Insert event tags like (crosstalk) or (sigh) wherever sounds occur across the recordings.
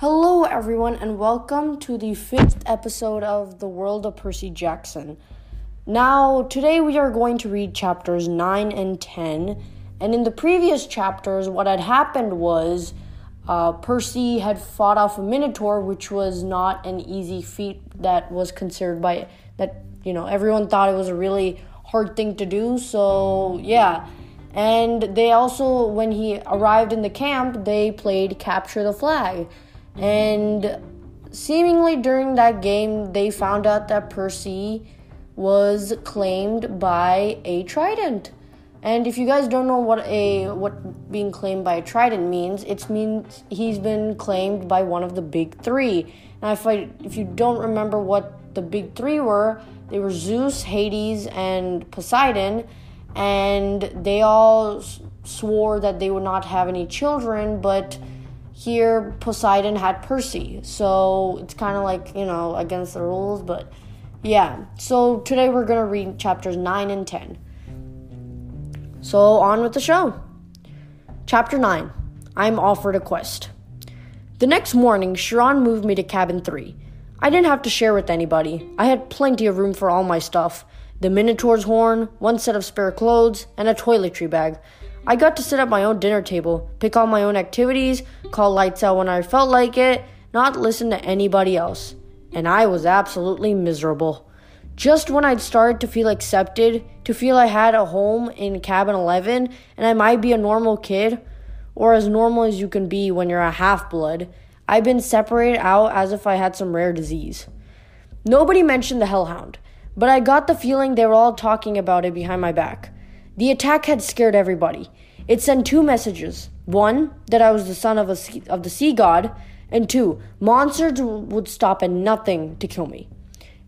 Hello, everyone, and welcome to the fifth episode of The World of Percy Jackson. Now, today we are going to read chapters 9 and 10. And in the previous chapters, what had happened was uh, Percy had fought off a Minotaur, which was not an easy feat that was considered by, that, you know, everyone thought it was a really hard thing to do. So, yeah. And they also, when he arrived in the camp, they played Capture the Flag. And seemingly during that game, they found out that Percy was claimed by a trident. And if you guys don't know what a what being claimed by a trident means, it means he's been claimed by one of the big three. Now, if I if you don't remember what the big three were, they were Zeus, Hades, and Poseidon, and they all swore that they would not have any children, but here, Poseidon had Percy, so it's kind of like, you know, against the rules, but yeah. So today we're going to read chapters 9 and 10. So on with the show. Chapter 9 I'm offered a quest. The next morning, Chiron moved me to cabin 3. I didn't have to share with anybody. I had plenty of room for all my stuff the Minotaur's horn, one set of spare clothes, and a toiletry bag. I got to set up my own dinner table, pick all my own activities, call lights out when I felt like it, not listen to anybody else. And I was absolutely miserable. Just when I'd started to feel accepted, to feel I had a home in cabin 11 and I might be a normal kid, or as normal as you can be when you're a half blood, I'd been separated out as if I had some rare disease. Nobody mentioned the Hellhound, but I got the feeling they were all talking about it behind my back. The attack had scared everybody. It sent two messages. One, that I was the son of, a sea, of the sea god, and two, monsters would stop at nothing to kill me.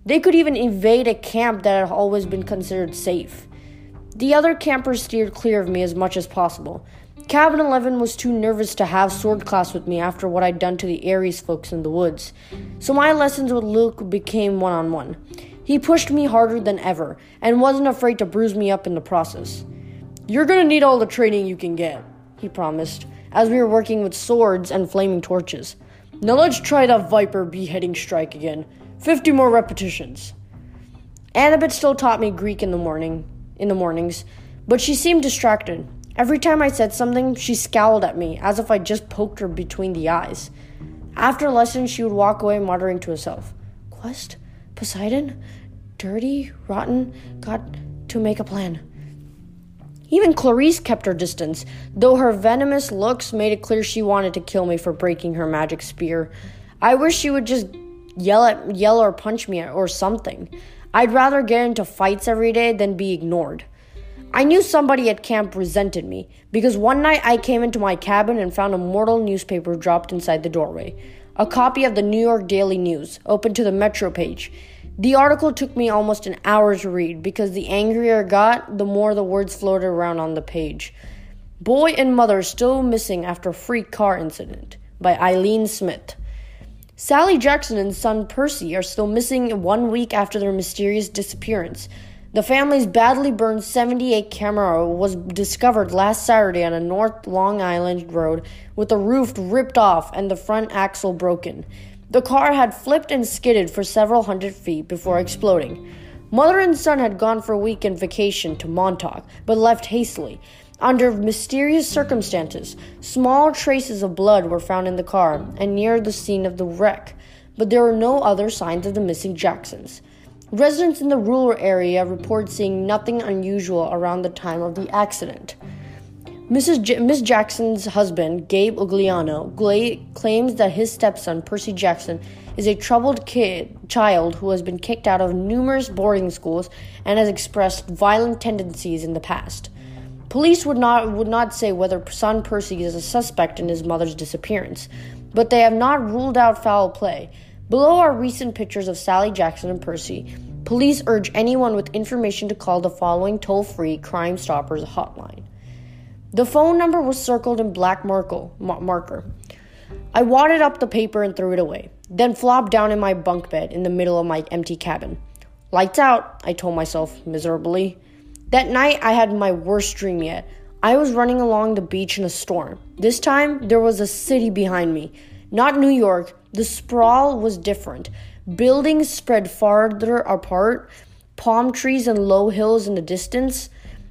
They could even invade a camp that had always been considered safe. The other campers steered clear of me as much as possible. Cabin 11 was too nervous to have sword class with me after what I'd done to the Ares folks in the woods, so my lessons with Luke became one on one. He pushed me harder than ever and wasn't afraid to bruise me up in the process. You're gonna need all the training you can get, he promised, as we were working with swords and flaming torches. Now let's try that Viper beheading strike again. 50 more repetitions. Annabeth still taught me Greek in the morning, in the mornings, but she seemed distracted. Every time I said something, she scowled at me as if I just poked her between the eyes. After lessons, she would walk away muttering to herself, Quest? Poseidon? Dirty? Rotten? Got to make a plan. Even Clarisse kept her distance, though her venomous looks made it clear she wanted to kill me for breaking her magic spear. I wish she would just yell at yell or punch me or something. I'd rather get into fights every day than be ignored. I knew somebody at camp resented me because one night I came into my cabin and found a mortal newspaper dropped inside the doorway. A copy of the New York Daily News, open to the Metro page. The article took me almost an hour to read because the angrier I got, the more the words floated around on the page. Boy and mother still missing after freak car incident by Eileen Smith. Sally Jackson and son Percy are still missing one week after their mysterious disappearance. The family's badly burned 78 Camaro was discovered last Saturday on a North Long Island road with the roof ripped off and the front axle broken. The car had flipped and skidded for several hundred feet before exploding. Mother and son had gone for a weekend vacation to Montauk, but left hastily. Under mysterious circumstances, small traces of blood were found in the car and near the scene of the wreck, but there were no other signs of the missing Jacksons. Residents in the rural area report seeing nothing unusual around the time of the accident. Mrs. J- Miss Jackson's husband, Gabe Ugliano, gla- claims that his stepson, Percy Jackson, is a troubled kid child who has been kicked out of numerous boarding schools and has expressed violent tendencies in the past. Police would not would not say whether son Percy is a suspect in his mother's disappearance, but they have not ruled out foul play. Below are recent pictures of Sally Jackson and Percy. Police urge anyone with information to call the following toll-free Crime Stoppers hotline. The phone number was circled in black marker. I wadded up the paper and threw it away, then flopped down in my bunk bed in the middle of my empty cabin. Lights out, I told myself miserably. That night, I had my worst dream yet. I was running along the beach in a storm. This time, there was a city behind me. Not New York. The sprawl was different. Buildings spread farther apart, palm trees and low hills in the distance.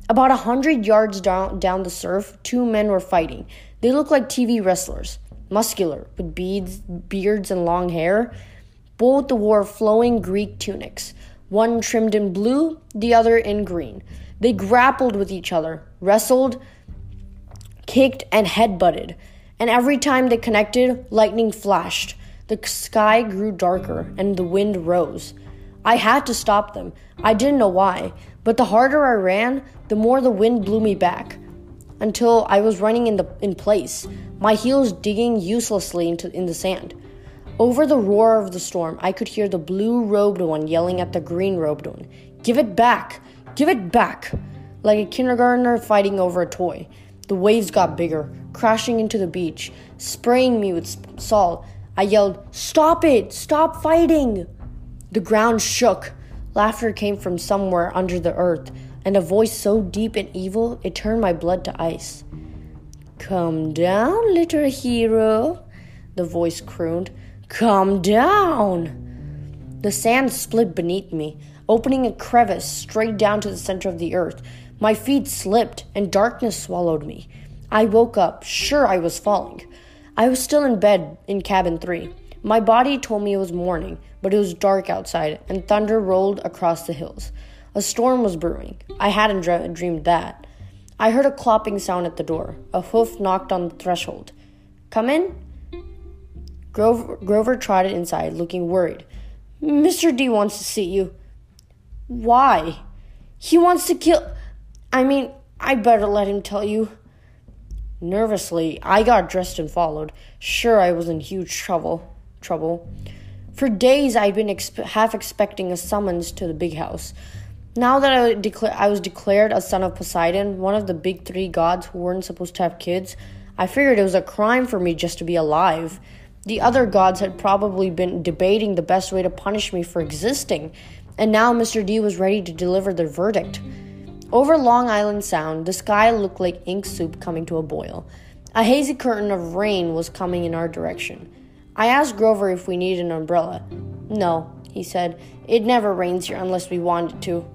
About a hundred yards down, down the surf, two men were fighting. They looked like TV wrestlers, muscular, with beads, beards, and long hair. Both wore flowing Greek tunics, one trimmed in blue, the other in green. They grappled with each other, wrestled, kicked, and headbutted. And every time they connected, lightning flashed. The sky grew darker and the wind rose. I had to stop them. I didn't know why, but the harder I ran, the more the wind blew me back until I was running in the in place, my heels digging uselessly into in the sand. Over the roar of the storm, I could hear the blue-robed one yelling at the green-robed one, "Give it back! Give it back!" Like a kindergartner fighting over a toy. The waves got bigger, crashing into the beach, spraying me with salt. I yelled, Stop it! Stop fighting! The ground shook. Laughter came from somewhere under the earth, and a voice so deep and evil it turned my blood to ice. Come down, little hero, the voice crooned. Come down! The sand split beneath me, opening a crevice straight down to the center of the earth. My feet slipped, and darkness swallowed me. I woke up, sure I was falling. I was still in bed in cabin three. My body told me it was morning, but it was dark outside, and thunder rolled across the hills. A storm was brewing. I hadn't dre- dreamed that. I heard a clopping sound at the door. A hoof knocked on the threshold. Come in? Grover, Grover trotted inside, looking worried. Mr. D wants to see you. Why? He wants to kill. I mean, I better let him tell you. Nervously, I got dressed and followed. Sure, I was in huge trouble. Trouble. For days, I'd been exp- half expecting a summons to the big house. Now that I, decla- I was declared a son of Poseidon, one of the big three gods who weren't supposed to have kids, I figured it was a crime for me just to be alive. The other gods had probably been debating the best way to punish me for existing, and now Mr. D was ready to deliver their verdict. Over Long Island Sound, the sky looked like ink soup coming to a boil. A hazy curtain of rain was coming in our direction. I asked Grover if we needed an umbrella. No, he said. It never rains here unless we want it to.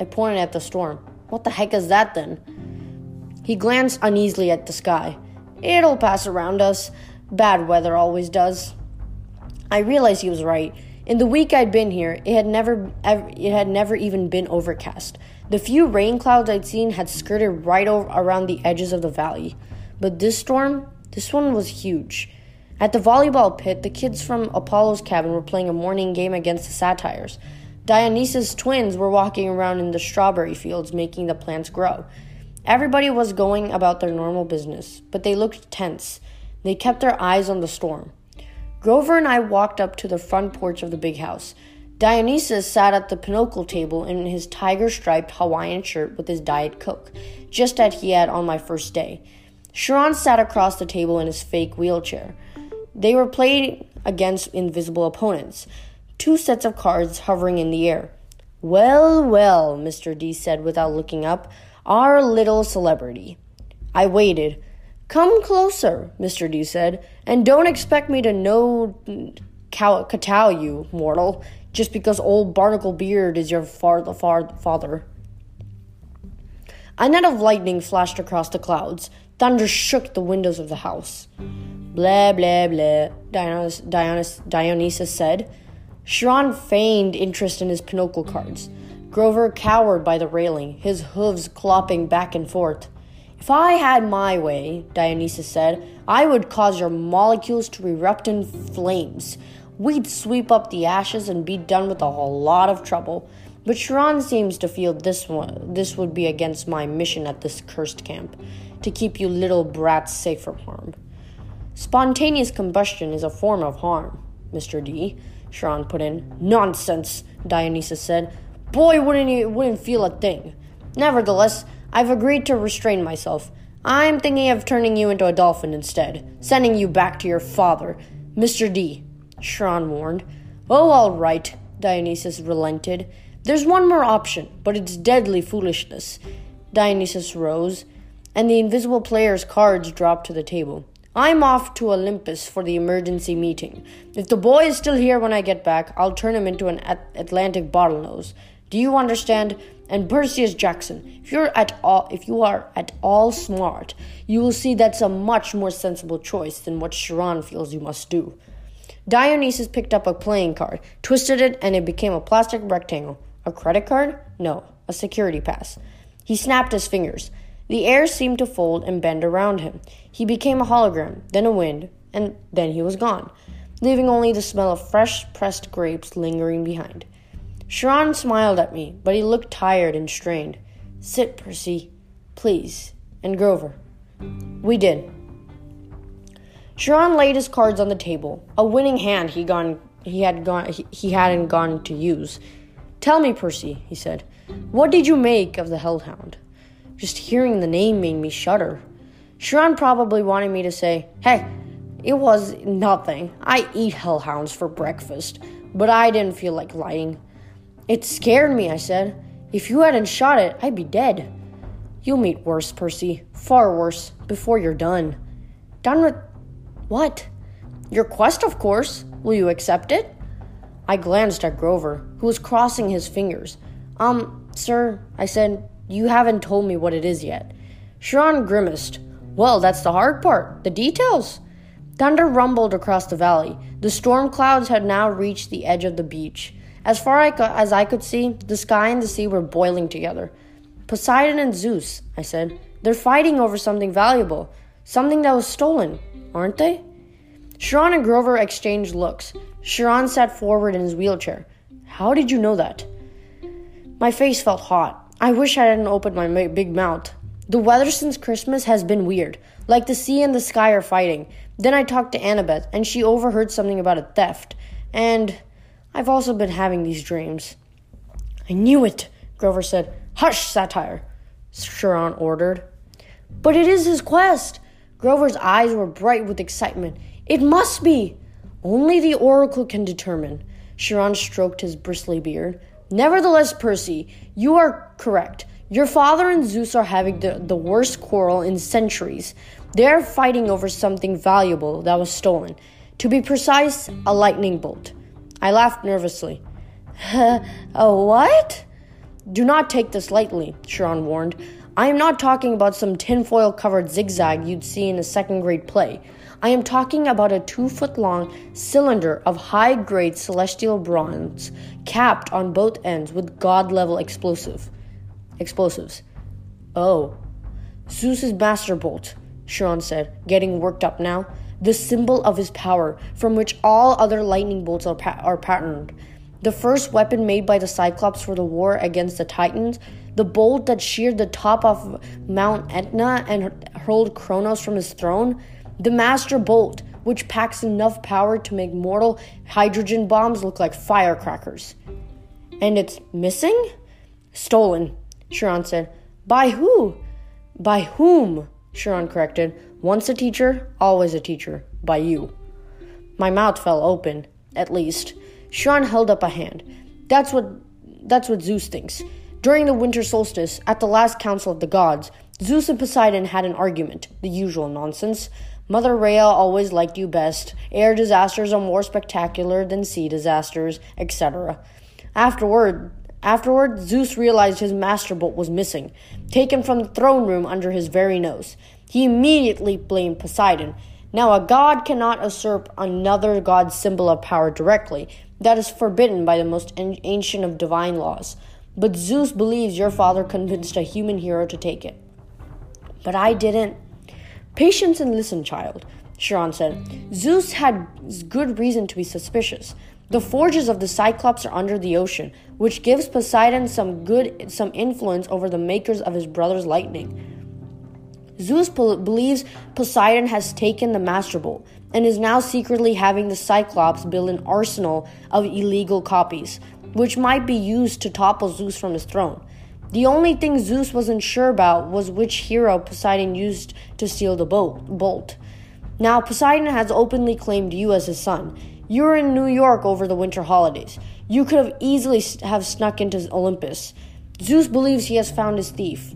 I pointed at the storm. What the heck is that then? He glanced uneasily at the sky. It'll pass around us. Bad weather always does. I realized he was right. In the week I'd been here, it had never ever, it had never even been overcast. The few rain clouds I'd seen had skirted right over around the edges of the valley. But this storm, this one was huge. At the volleyball pit, the kids from Apollo's cabin were playing a morning game against the Satyrs. Dionysus' twins were walking around in the strawberry fields making the plants grow. Everybody was going about their normal business, but they looked tense. They kept their eyes on the storm. Grover and I walked up to the front porch of the big house. Dionysus sat at the pinochle table in his tiger striped Hawaiian shirt with his Diet Coke, just as he had on my first day. Chiron sat across the table in his fake wheelchair. They were playing against invisible opponents, two sets of cards hovering in the air. Well, well, Mr. D said without looking up, our little celebrity. I waited. Come closer, Mr. D said, and don't expect me to know kowtow you, mortal just because old Barnacle Beard is your far, far father. A net of lightning flashed across the clouds. Thunder shook the windows of the house. Blah, blah, blah, Dionysus, Dionysus, Dionysus said. Chiron feigned interest in his pinochle cards. Grover cowered by the railing, his hooves clopping back and forth. If I had my way, Dionysus said, I would cause your molecules to erupt in flames we'd sweep up the ashes and be done with a whole lot of trouble. But Chiron seems to feel this one, this would be against my mission at this cursed camp, to keep you little brats safe from harm. Spontaneous combustion is a form of harm, Mr. D. Chiron put in. Nonsense, Dionysus said. Boy wouldn't he, wouldn't feel a thing. Nevertheless, I've agreed to restrain myself. I'm thinking of turning you into a dolphin instead, sending you back to your father, Mr. D. Chiron warned. Oh, all right, Dionysus relented. There's one more option, but it's deadly foolishness. Dionysus rose, and the invisible player's cards dropped to the table. I'm off to Olympus for the emergency meeting. If the boy is still here when I get back, I'll turn him into an Atlantic bottlenose. Do you understand? And Perseus Jackson, if you're at all if you are at all smart, you will see that's a much more sensible choice than what Chiron feels you must do. Dionysus picked up a playing card, twisted it, and it became a plastic rectangle. A credit card? No, a security pass. He snapped his fingers. The air seemed to fold and bend around him. He became a hologram, then a wind, and then he was gone, leaving only the smell of fresh pressed grapes lingering behind. Chiron smiled at me, but he looked tired and strained. Sit, Percy, please. And Grover. We did. Chiron laid his cards on the table, a winning hand he gone he had gone he, hadn't gone to use. Tell me, Percy, he said, what did you make of the Hellhound? Just hearing the name made me shudder. Chiron probably wanted me to say, Hey, it was nothing. I eat hellhounds for breakfast, but I didn't feel like lying. It scared me, I said. If you hadn't shot it, I'd be dead. You'll meet worse, Percy. Far worse, before you're done. Done with what? Your quest, of course. Will you accept it? I glanced at Grover, who was crossing his fingers. Um, sir, I said, you haven't told me what it is yet. Chiron grimaced. Well, that's the hard part. The details. Thunder rumbled across the valley. The storm clouds had now reached the edge of the beach. As far as I could see, the sky and the sea were boiling together. Poseidon and Zeus, I said. They're fighting over something valuable. Something that was stolen, aren't they? Chiron and Grover exchanged looks. Chiron sat forward in his wheelchair. How did you know that? My face felt hot. I wish I hadn't opened my big mouth. The weather since Christmas has been weird, like the sea and the sky are fighting. Then I talked to Annabeth, and she overheard something about a theft. And I've also been having these dreams. I knew it, Grover said. Hush, satyr, Chiron ordered. But it is his quest. Grover's eyes were bright with excitement. It must be. Only the oracle can determine. Chiron stroked his bristly beard. Nevertheless, Percy, you are correct. Your father and Zeus are having the, the worst quarrel in centuries. They are fighting over something valuable that was stolen. To be precise, a lightning bolt. I laughed nervously. (laughs) a what? Do not take this lightly, Chiron warned. I am not talking about some tinfoil covered zigzag you'd see in a second grade play. I am talking about a two foot long cylinder of high grade celestial bronze, capped on both ends with god level explosive. explosives. Oh. Zeus's master bolt, Chiron said, getting worked up now. The symbol of his power, from which all other lightning bolts are, pa- are patterned. The first weapon made by the Cyclops for the war against the Titans, the bolt that sheared the top of Mount Etna and hurled Kronos from his throne, the Master Bolt, which packs enough power to make mortal hydrogen bombs look like firecrackers. And it's missing? Stolen, Chiron said. By who? By whom? Chiron corrected. Once a teacher, always a teacher. By you. My mouth fell open, at least. Chiron held up a hand. That's what that's what Zeus thinks. During the winter solstice, at the last council of the gods, Zeus and Poseidon had an argument, the usual nonsense. Mother Rhea always liked you best. Air disasters are more spectacular than sea disasters, etc. Afterward, afterward, Zeus realized his master bolt was missing, taken from the throne room under his very nose. He immediately blamed Poseidon. Now, a god cannot usurp another god's symbol of power directly. That is forbidden by the most ancient of divine laws. But Zeus believes your father convinced a human hero to take it. But I didn't. Patience and listen, child, Chiron said. Zeus had good reason to be suspicious. The forges of the Cyclops are under the ocean, which gives Poseidon some good some influence over the makers of his brother's lightning. Zeus po- believes Poseidon has taken the Master Bolt and is now secretly having the Cyclops build an arsenal of illegal copies, which might be used to topple Zeus from his throne. The only thing Zeus wasn't sure about was which hero Poseidon used to steal the bolt. Now, Poseidon has openly claimed you as his son. You were in New York over the winter holidays. You could have easily have snuck into Olympus. Zeus believes he has found his thief.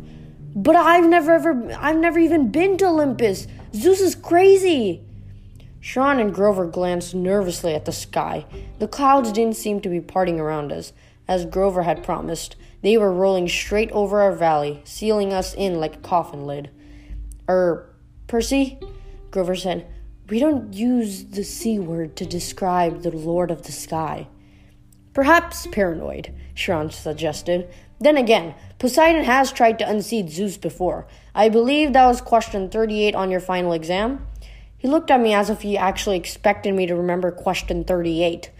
But I've never ever I've never even been to Olympus. Zeus is crazy! Chiron and Grover glanced nervously at the sky. The clouds didn't seem to be parting around us. As Grover had promised, they were rolling straight over our valley, sealing us in like a coffin lid. Er, Percy? Grover said, We don't use the C word to describe the Lord of the Sky. Perhaps paranoid, Chiron suggested. Then again, Poseidon has tried to unseat Zeus before. I believe that was question 38 on your final exam. He looked at me as if he actually expected me to remember question 38.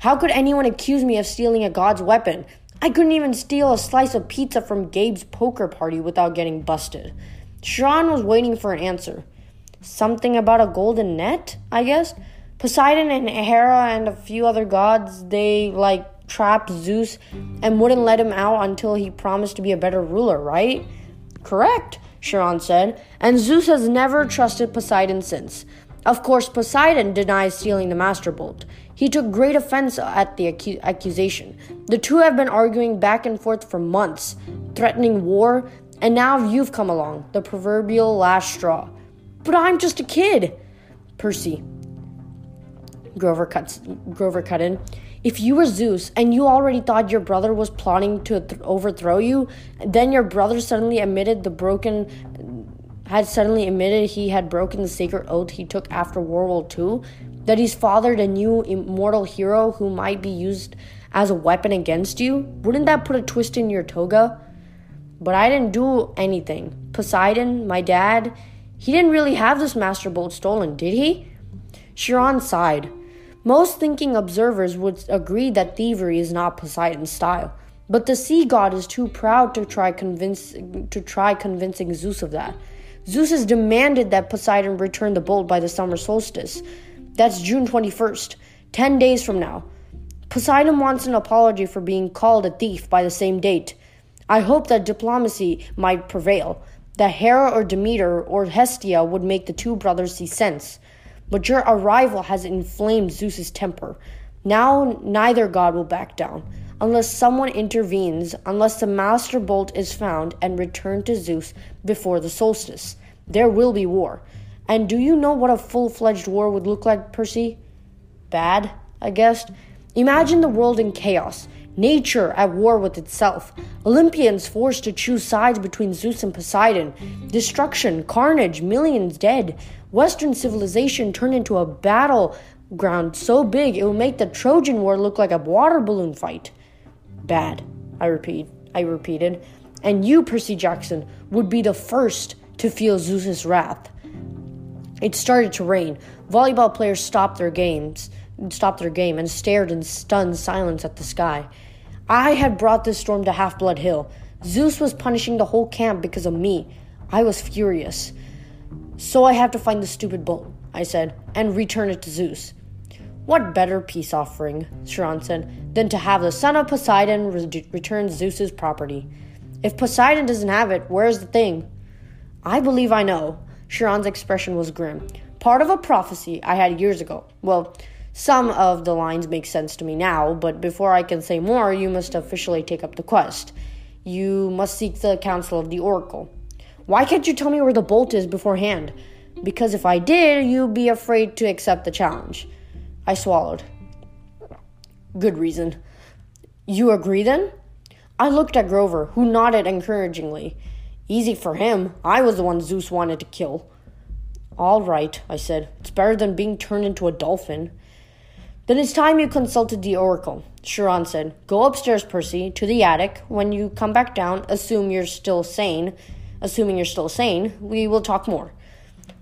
How could anyone accuse me of stealing a god's weapon? I couldn't even steal a slice of pizza from Gabe's poker party without getting busted. Chiron was waiting for an answer. Something about a golden net, I guess? Poseidon and Hera and a few other gods, they like trapped Zeus and wouldn't let him out until he promised to be a better ruler, right? Correct, Chiron said, and Zeus has never trusted Poseidon since. Of course, Poseidon denies stealing the Master Bolt. He took great offense at the acu- accusation. The two have been arguing back and forth for months, threatening war, and now you've come along, the proverbial last straw. But I'm just a kid. Percy. Grover cuts Grover cut in. If you were Zeus and you already thought your brother was plotting to th- overthrow you, then your brother suddenly admitted the broken had suddenly admitted he had broken the sacred oath he took after World War II, that he's fathered a new immortal hero who might be used as a weapon against you, wouldn't that put a twist in your toga? But I didn't do anything. Poseidon, my dad, he didn't really have this Master Bolt stolen, did he? Chiron sighed. Most thinking observers would agree that thievery is not Poseidon's style, but the sea god is too proud to try to try convincing Zeus of that. Zeus has demanded that Poseidon return the bolt by the summer solstice. That's June 21st, 10 days from now. Poseidon wants an apology for being called a thief by the same date. I hope that diplomacy might prevail, that Hera or Demeter or Hestia would make the two brothers see sense. But your arrival has inflamed Zeus's temper. Now neither god will back down. Unless someone intervenes, unless the Master Bolt is found and returned to Zeus before the solstice, there will be war. And do you know what a full fledged war would look like, Percy? Bad, I guess. Imagine the world in chaos, nature at war with itself, Olympians forced to choose sides between Zeus and Poseidon, destruction, carnage, millions dead, Western civilization turned into a battleground so big it would make the Trojan War look like a water balloon fight. Bad, I repeat, I repeated. And you, Percy Jackson, would be the first to feel Zeus's wrath. It started to rain. Volleyball players stopped their games, stopped their game, and stared in stunned silence at the sky. I had brought this storm to Half Blood Hill. Zeus was punishing the whole camp because of me. I was furious. So I have to find the stupid bolt, I said, and return it to Zeus. What better peace offering, Chiron said, than to have the son of Poseidon re- return Zeus's property? If Poseidon doesn't have it, where's the thing? I believe I know. Chiron's expression was grim. Part of a prophecy I had years ago. Well, some of the lines make sense to me now, but before I can say more, you must officially take up the quest. You must seek the counsel of the oracle. Why can't you tell me where the bolt is beforehand? Because if I did, you'd be afraid to accept the challenge. I swallowed. Good reason. You agree then? I looked at Grover, who nodded encouragingly. Easy for him. I was the one Zeus wanted to kill. All right, I said. It's better than being turned into a dolphin. Then it's time you consulted the oracle. Chiron said, Go upstairs, Percy, to the attic. When you come back down, assume you're still sane assuming you're still sane, we will talk more.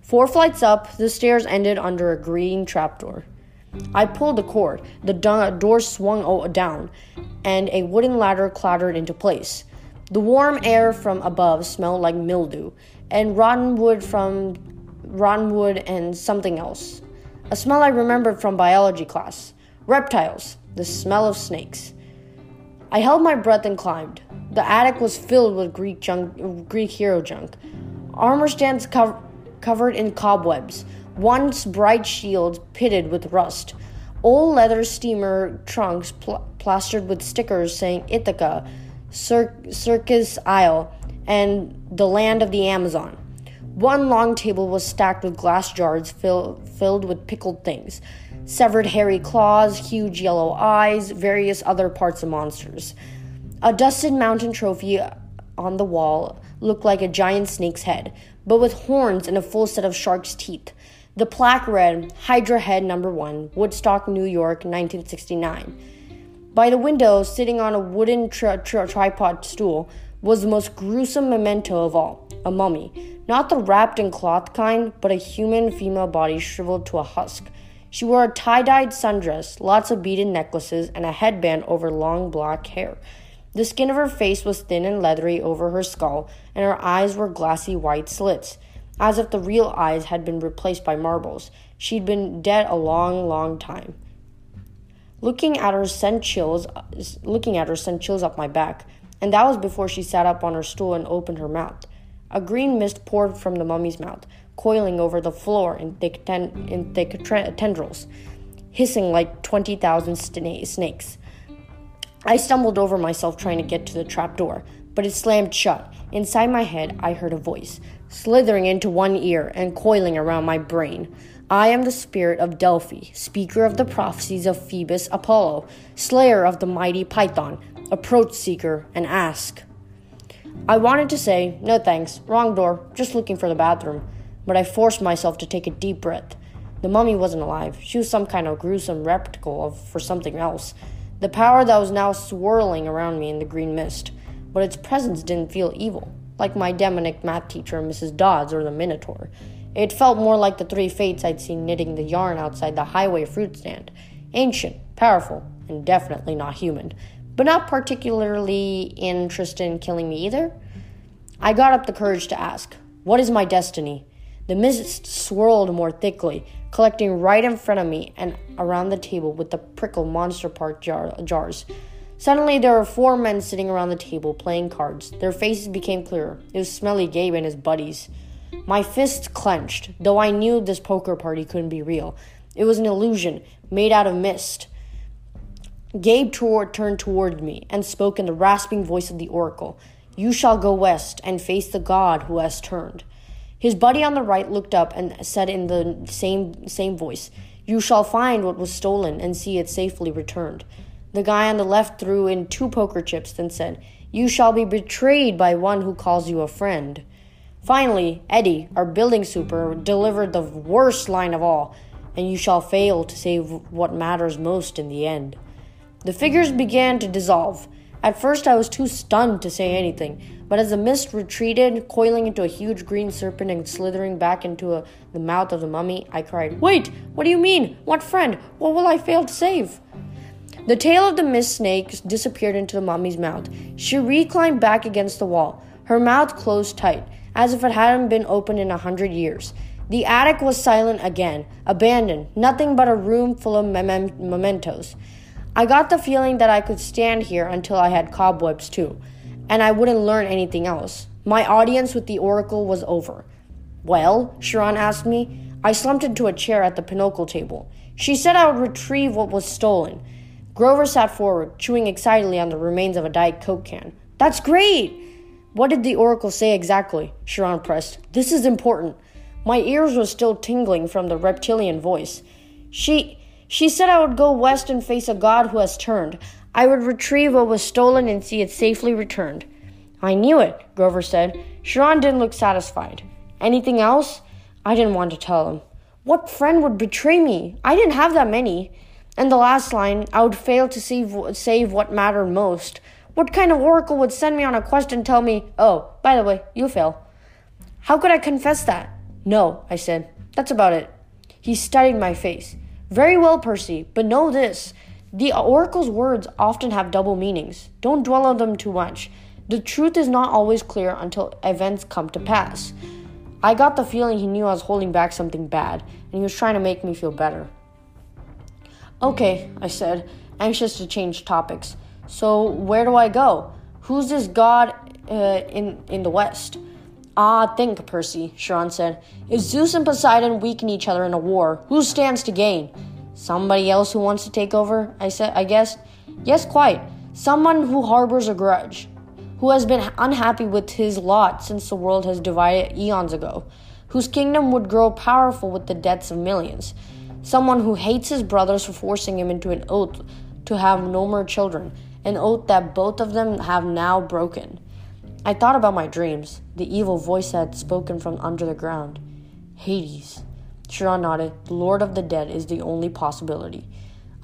Four flights up, the stairs ended under a green trapdoor. I pulled the cord, the door swung down, and a wooden ladder clattered into place. The warm air from above smelled like mildew, and rotten wood from rotten wood and something else. A smell I remembered from biology class. Reptiles, the smell of snakes. I held my breath and climbed. The attic was filled with Greek junk, Greek hero junk. Armor stands co- covered in cobwebs, once bright shields pitted with rust, old leather steamer trunks pl- plastered with stickers saying Ithaca, Cir- Circe's Isle, and the land of the Amazon. One long table was stacked with glass jars fill, filled with pickled things severed hairy claws, huge yellow eyes, various other parts of monsters. A dusted mountain trophy on the wall looked like a giant snake's head, but with horns and a full set of shark's teeth. The plaque read Hydra Head Number 1, Woodstock, New York, 1969. By the window, sitting on a wooden tri- tri- tripod stool, was the most gruesome memento of all a mummy. Not the wrapped in cloth kind, but a human female body shriveled to a husk. She wore a tie dyed sundress, lots of beaded necklaces, and a headband over long black hair. The skin of her face was thin and leathery over her skull, and her eyes were glassy white slits, as if the real eyes had been replaced by marbles. She'd been dead a long, long time. Looking at her sent chills. Looking at her sent chills up my back, and that was before she sat up on her stool and opened her mouth. A green mist poured from the mummy's mouth, coiling over the floor in thick, ten- in thick tendrils, hissing like 20,000 snakes. I stumbled over myself trying to get to the trap door, but it slammed shut. Inside my head, I heard a voice, slithering into one ear and coiling around my brain. I am the spirit of Delphi, speaker of the prophecies of Phoebus Apollo, slayer of the mighty Python. Approach, seeker, and ask. I wanted to say, no thanks, wrong door, just looking for the bathroom, but I forced myself to take a deep breath. The mummy wasn't alive. She was some kind of gruesome replica of for something else. The power that was now swirling around me in the green mist, but its presence didn't feel evil, like my demonic math teacher, Mrs. Dodds, or the Minotaur. It felt more like the three fates I'd seen knitting the yarn outside the highway fruit stand ancient, powerful, and definitely not human, but not particularly interested in killing me either. I got up the courage to ask, What is my destiny? The mist swirled more thickly, collecting right in front of me and around the table with the prickle monster part jar- jars. Suddenly, there were four men sitting around the table playing cards. Their faces became clearer. It was Smelly Gabe and his buddies. My fists clenched, though I knew this poker party couldn't be real. It was an illusion, made out of mist. Gabe toward, turned toward me and spoke in the rasping voice of the oracle You shall go west and face the god who has turned. His buddy on the right looked up and said in the same, same voice, You shall find what was stolen and see it safely returned. The guy on the left threw in two poker chips, then said, You shall be betrayed by one who calls you a friend. Finally, Eddie, our building super, delivered the worst line of all, and you shall fail to save what matters most in the end. The figures began to dissolve. At first, I was too stunned to say anything, but as the mist retreated, coiling into a huge green serpent and slithering back into a, the mouth of the mummy, I cried, Wait! What do you mean? What friend? What will I fail to save? The tail of the mist snake disappeared into the mummy's mouth. She reclined back against the wall, her mouth closed tight, as if it hadn't been opened in a hundred years. The attic was silent again, abandoned, nothing but a room full of mem- mementos. I got the feeling that I could stand here until I had cobwebs too, and I wouldn't learn anything else. My audience with the oracle was over. Well, Chiron asked me. I slumped into a chair at the pinochle table. She said I would retrieve what was stolen. Grover sat forward, chewing excitedly on the remains of a Diet Coke can. That's great! What did the oracle say exactly? Chiron pressed. This is important. My ears were still tingling from the reptilian voice. She she said I would go west and face a god who has turned. I would retrieve what was stolen and see it safely returned. I knew it, Grover said. Chiron didn't look satisfied. Anything else? I didn't want to tell him. What friend would betray me? I didn't have that many. And the last line, I would fail to save, save what mattered most. What kind of oracle would send me on a quest and tell me, oh, by the way, you fail? How could I confess that? No, I said. That's about it. He studied my face. Very well, Percy, but know this. The oracle's words often have double meanings. Don't dwell on them too much. The truth is not always clear until events come to pass. I got the feeling he knew I was holding back something bad, and he was trying to make me feel better. Okay, I said, anxious to change topics. So, where do I go? Who's this god uh, in, in the West? Ah, think, Percy, Chiron said. If Zeus and Poseidon weaken each other in a war, who stands to gain? Somebody else who wants to take over? I said, I guess. Yes, quite. Someone who harbors a grudge, who has been unhappy with his lot since the world has divided eons ago. whose kingdom would grow powerful with the deaths of millions. Someone who hates his brothers for forcing him into an oath to have no more children, an oath that both of them have now broken. I thought about my dreams, the evil voice had spoken from under the ground. Hades. Chiron nodded. The Lord of the Dead is the only possibility.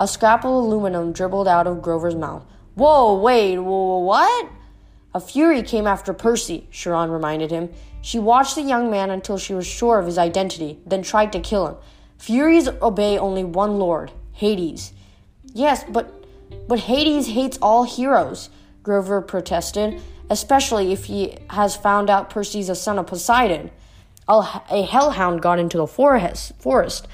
A scrap of aluminum dribbled out of Grover's mouth. Whoa, wait, what? A fury came after Percy, Chiron reminded him. She watched the young man until she was sure of his identity, then tried to kill him. Furies obey only one lord, Hades. Yes, but but Hades hates all heroes, Grover protested, especially if he has found out Percy's a son of Poseidon. A hellhound got into the forest.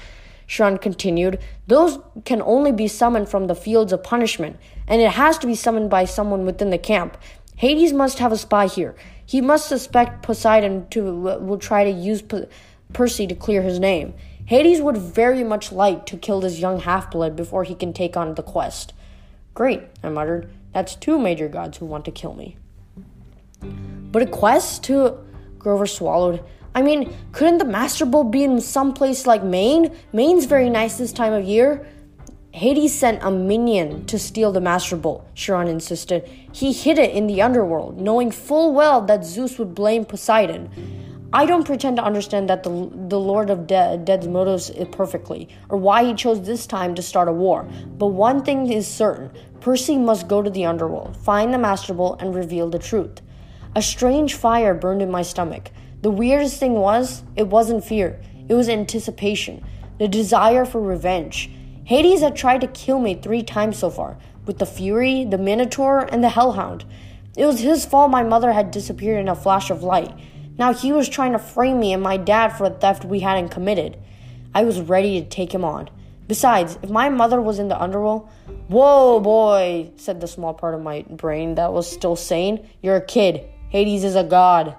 Chiron continued, those can only be summoned from the fields of punishment, and it has to be summoned by someone within the camp. Hades must have a spy here. He must suspect Poseidon to will try to use P- Percy to clear his name. Hades would very much like to kill this young half-blood before he can take on the quest. Great, I muttered. That's two major gods who want to kill me. But a quest to Grover swallowed. I mean, couldn't the Master Bolt be in some place like Maine? Maine's very nice this time of year. Hades sent a minion to steal the Master Bolt, Chiron insisted. He hid it in the underworld, knowing full well that Zeus would blame Poseidon. I don't pretend to understand that the, the Lord of De- Dead's motives perfectly, or why he chose this time to start a war. But one thing is certain Percy must go to the underworld, find the Master Bolt, and reveal the truth. A strange fire burned in my stomach. The weirdest thing was, it wasn't fear, it was anticipation, the desire for revenge. Hades had tried to kill me three times so far, with the Fury, the Minotaur, and the Hellhound. It was his fault my mother had disappeared in a flash of light. Now he was trying to frame me and my dad for a theft we hadn't committed. I was ready to take him on. Besides, if my mother was in the underworld, whoa, boy, said the small part of my brain that was still sane, you're a kid. Hades is a god.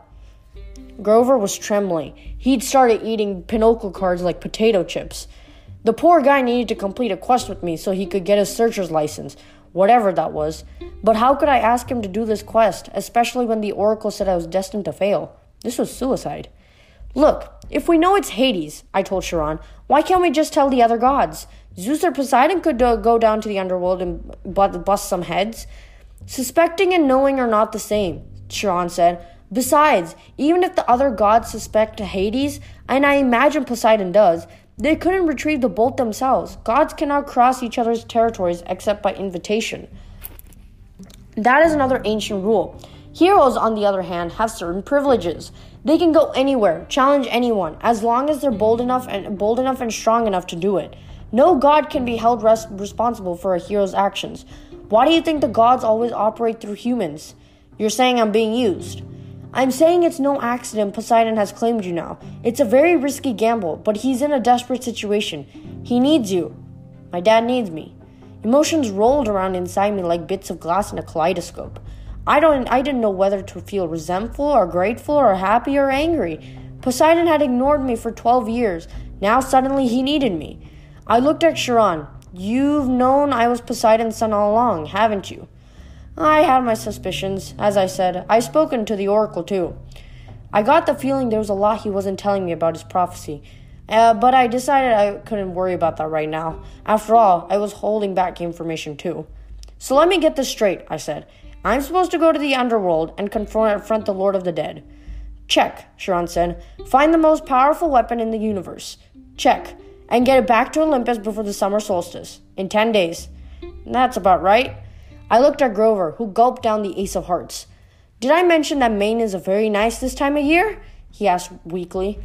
Grover was trembling. He'd started eating pinochle cards like potato chips. The poor guy needed to complete a quest with me so he could get his searcher's license, whatever that was. But how could I ask him to do this quest, especially when the Oracle said I was destined to fail? This was suicide. Look, if we know it's Hades, I told Chiron, why can't we just tell the other gods? Zeus or Poseidon could uh, go down to the underworld and bust some heads. Suspecting and knowing are not the same, Chiron said. Besides, even if the other gods suspect Hades, and I imagine Poseidon does, they couldn't retrieve the bolt themselves. Gods cannot cross each other's territories except by invitation. That is another ancient rule. Heroes, on the other hand, have certain privileges. They can go anywhere, challenge anyone, as long as they're bold enough and bold enough and strong enough to do it. No god can be held res- responsible for a hero's actions. Why do you think the gods always operate through humans? You're saying I'm being used. I'm saying it's no accident Poseidon has claimed you now. It's a very risky gamble, but he's in a desperate situation. He needs you. My dad needs me. Emotions rolled around inside me like bits of glass in a kaleidoscope. I don't I didn't know whether to feel resentful or grateful or happy or angry. Poseidon had ignored me for 12 years. Now suddenly he needed me. I looked at Chiron. You've known I was Poseidon's son all along, haven't you? I had my suspicions. As I said, I've spoken to the oracle too. I got the feeling there was a lot he wasn't telling me about his prophecy, uh, but I decided I couldn't worry about that right now. After all, I was holding back information too. So let me get this straight, I said. I'm supposed to go to the underworld and confront the Lord of the Dead. Check, Chiron said. Find the most powerful weapon in the universe. Check. And get it back to Olympus before the summer solstice. In ten days. That's about right. I looked at Grover, who gulped down the ace of hearts. Did I mention that Maine is very nice this time of year? He asked weakly.